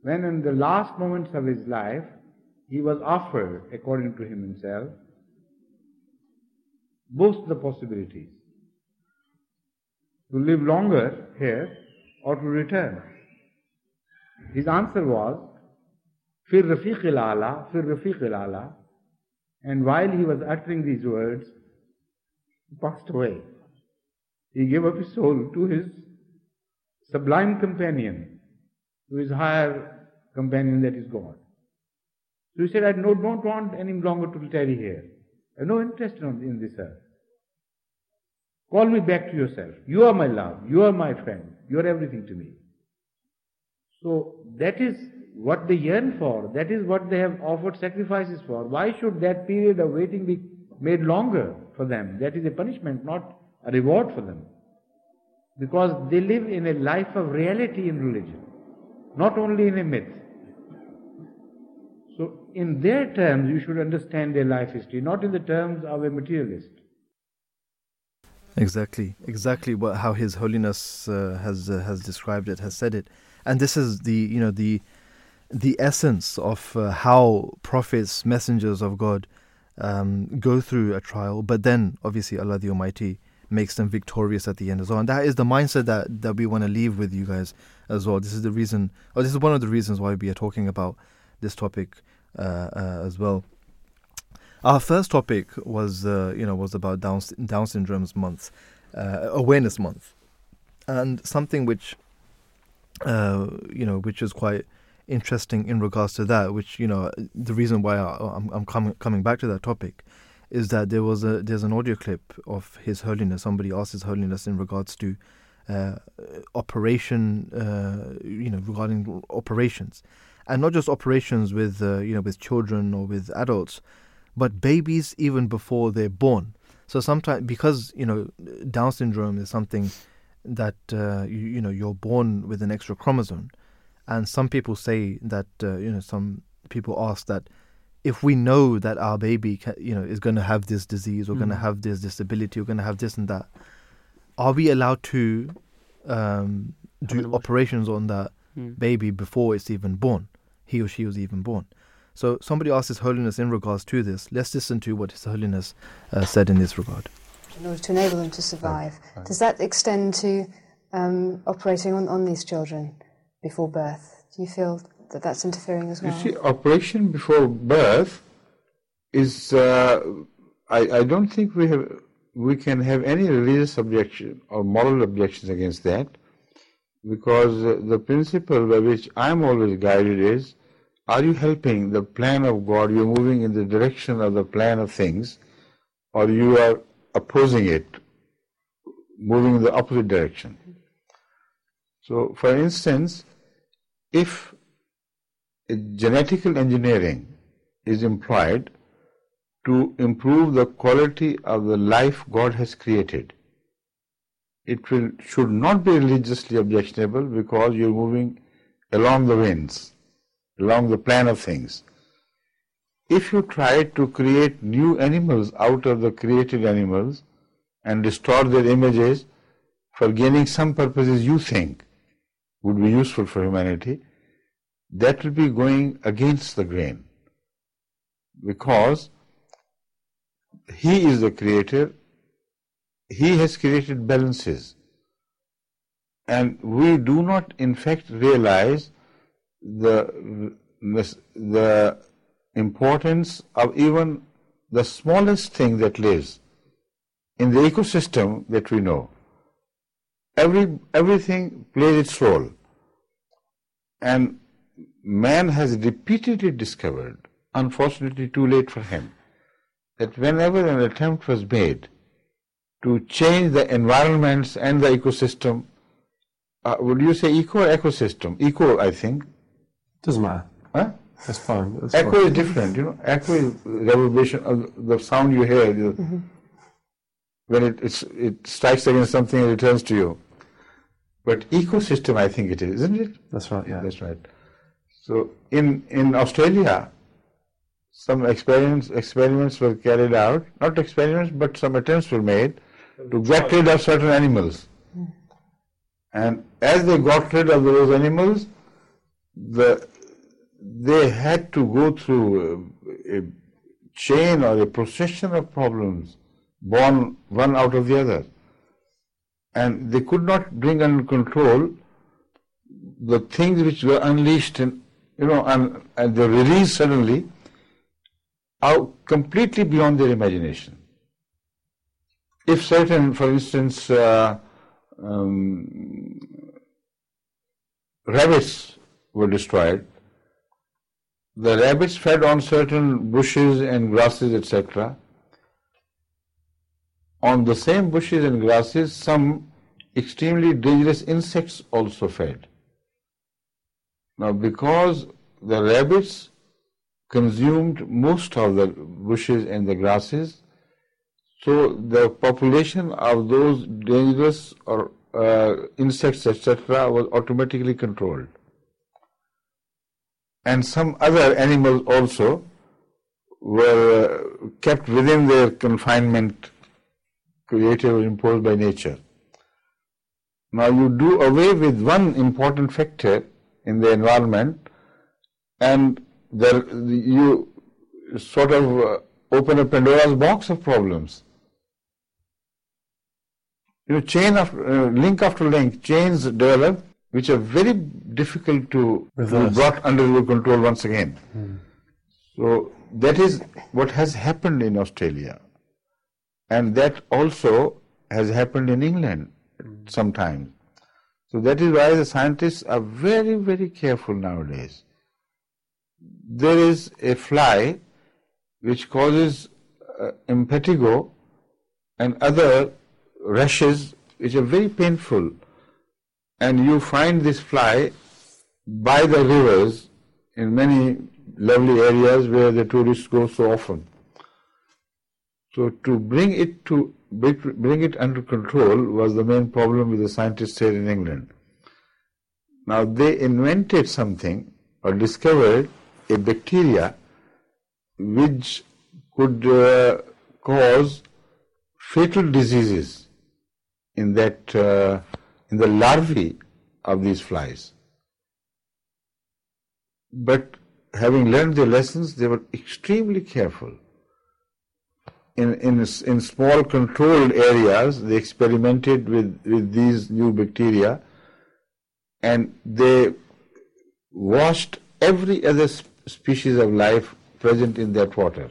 when in the last moments of his life he was offered, according to him himself, both the possibilities to live longer here or to return. His answer was, Fir Rafiq ala, Fir Rafiq ala. And while he was uttering these words, he passed away. He gave up his soul to his sublime companion, to his higher companion that is God. So he said, I don't want any longer to tarry here. I have no interest in this earth. Call me back to yourself. You are my love. You are my friend. You are everything to me. So that is what they yearn for. That is what they have offered sacrifices for. Why should that period of waiting be made longer for them? That is a punishment, not a reward for them. Because they live in a life of reality in religion, not only in a myth. So, in their terms, you should understand their life history, not in the terms of a materialist. Exactly, exactly what how His Holiness uh, has uh, has described it, has said it, and this is the you know the the essence of uh, how prophets, messengers of God, um, go through a trial. But then, obviously, Allah the Almighty makes them victorious at the end as well, and that is the mindset that that we want to leave with you guys as well. This is the reason, or this is one of the reasons why we are talking about this topic uh, uh, as well. Our first topic was, uh, you know, was about Down Down syndrome's month, uh, awareness month, and something which, uh, you know, which is quite interesting in regards to that. Which you know, the reason why I, am I'm coming coming back to that topic is that there was a there's an audio clip of His Holiness. Somebody asked His Holiness in regards to uh, operation, uh, you know, regarding operations, and not just operations with uh, you know with children or with adults, but babies even before they're born. So sometimes because you know Down syndrome is something that uh, you, you, know you're born with an extra chromosome, and some people say that uh, you know some people ask that if we know that our baby you know is going to have this disease or mm. going to have this disability or going to have this and that, are we allowed to um, do operations on that mm. baby before it's even born? He or she was even born. So somebody asked His Holiness in regards to this. Let's listen to what His Holiness uh, said in this regard. In order to enable them to survive, right. Right. does that extend to um, operating on, on these children before birth? Do you feel that that's interfering as well? You see, operation before birth is. Uh, I, I don't think we have we can have any religious objection or moral objections against that because the principle by which I'm always guided is are you helping the plan of God? You're moving in the direction of the plan of things, or you are opposing it, moving in the opposite direction. So, for instance, if genetical engineering is employed to improve the quality of the life God has created, it will, should not be religiously objectionable because you're moving along the winds along the plan of things. If you try to create new animals out of the created animals and distort their images for gaining some purposes you think would be useful for humanity, that will be going against the grain. Because he is the creator, he has created balances. And we do not in fact realize the, the importance of even the smallest thing that lives in the ecosystem that we know. every everything plays its role. And man has repeatedly discovered, unfortunately too late for him, that whenever an attempt was made to change the environments and the ecosystem, uh, would you say eco or ecosystem? Eco, I think. Doesn't matter. Huh? That's fine. That's echo fine. is different, you know. Echo is reverberation of the sound you hear. You, When it it's, it strikes against something, it returns to you. But ecosystem, I think it is, isn't it? That's right. Yeah. That's right. So in in Australia, some experiments experiments were carried out. Not experiments, but some attempts were made to get rid of certain animals. Hmm. And as they got rid of those animals, the they had to go through a, a chain or a procession of problems born one out of the other. And they could not bring under control the things which were unleashed and you know and, and they were released suddenly out completely beyond their imagination. If certain, for instance, uh, um, rabbits were destroyed, the rabbits fed on certain bushes and grasses, etc. On the same bushes and grasses, some extremely dangerous insects also fed. Now, because the rabbits consumed most of the bushes and the grasses, so the population of those dangerous or uh, insects, etc., was automatically controlled and some other animals also were uh, kept within their confinement created or imposed by nature. Now you do away with one important factor in the environment and there, you sort of uh, open a Pandora's box of problems. You know, chain of uh, link after link, chains develop which are very difficult to be brought under your control once again. So that is what has happened in Australia. And that also has happened in England sometimes. So that is why the scientists are very, very careful nowadays. There is a fly which causes uh, impetigo and other rashes which are very painful and you find this fly by the rivers in many lovely areas where the tourists go so often. So to bring it to bring it under control was the main problem with the scientists here in England. Now they invented something or discovered a bacteria which could uh, cause fatal diseases in that uh, in the larvae of these flies. But having learned their lessons, they were extremely careful. In, in, in small controlled areas, they experimented with, with these new bacteria and they washed every other species of life present in that water.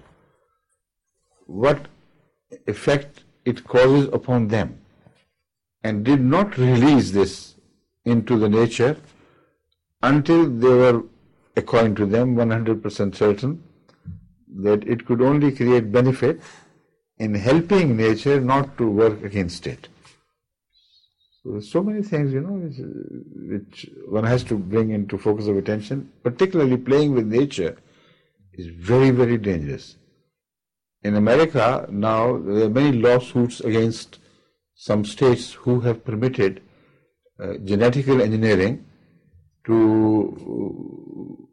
What effect it causes upon them and did not release this into the nature until they were, according to them, 100% certain that it could only create benefit in helping nature not to work against it. So there's so many things, you know, which, which one has to bring into focus of attention, particularly playing with nature is very, very dangerous. In America now, there are many lawsuits against some states who have permitted uh, genetical engineering to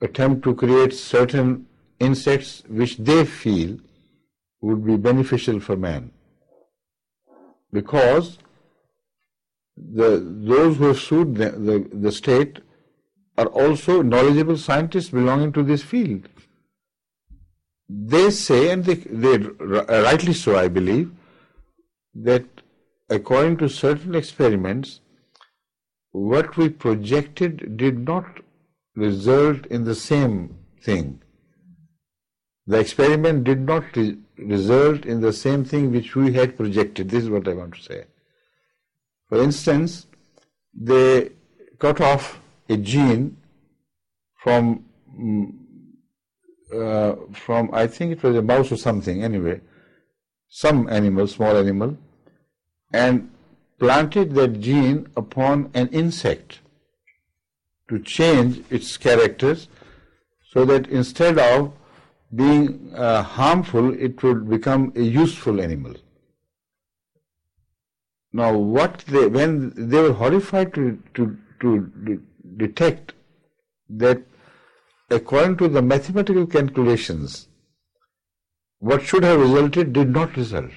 attempt to create certain insects which they feel would be beneficial for man. Because the, those who have sued the, the, the state are also knowledgeable scientists belonging to this field. They say, and they, they rightly so, I believe, that according to certain experiments, what we projected did not result in the same thing. The experiment did not result in the same thing which we had projected. This is what I want to say. For instance, they cut off a gene from mm, uh, from I think it was a mouse or something anyway, some animal, small animal, and planted that gene upon an insect to change its characters so that instead of being uh, harmful, it would become a useful animal. Now, what they, when they were horrified to, to, to detect that according to the mathematical calculations, what should have resulted did not result.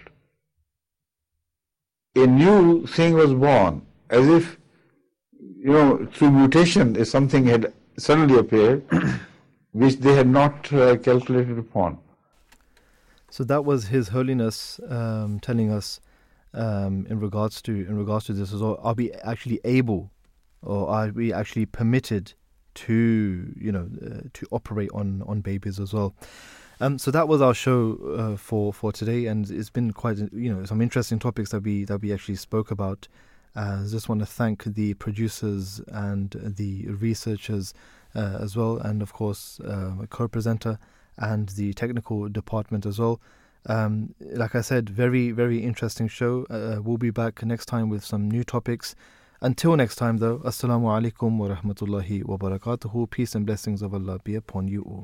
A new thing was born, as if, you know, through mutation, if something had suddenly appeared, which they had not uh, calculated upon. So that was His Holiness um, telling us um, in regards to in regards to this as well. Are we actually able, or are we actually permitted to you know uh, to operate on on babies as well? Um, so that was our show uh, for for today, and it's been quite you know some interesting topics that we that we actually spoke about. Uh, I just want to thank the producers and the researchers uh, as well, and of course uh, my co-presenter and the technical department as well. Um, like I said, very, very interesting show. Uh, we'll be back next time with some new topics. Until next time, though, Assalamu alaikum wa rahmatullahi wa barakatuhu. Peace and blessings of Allah be upon you all.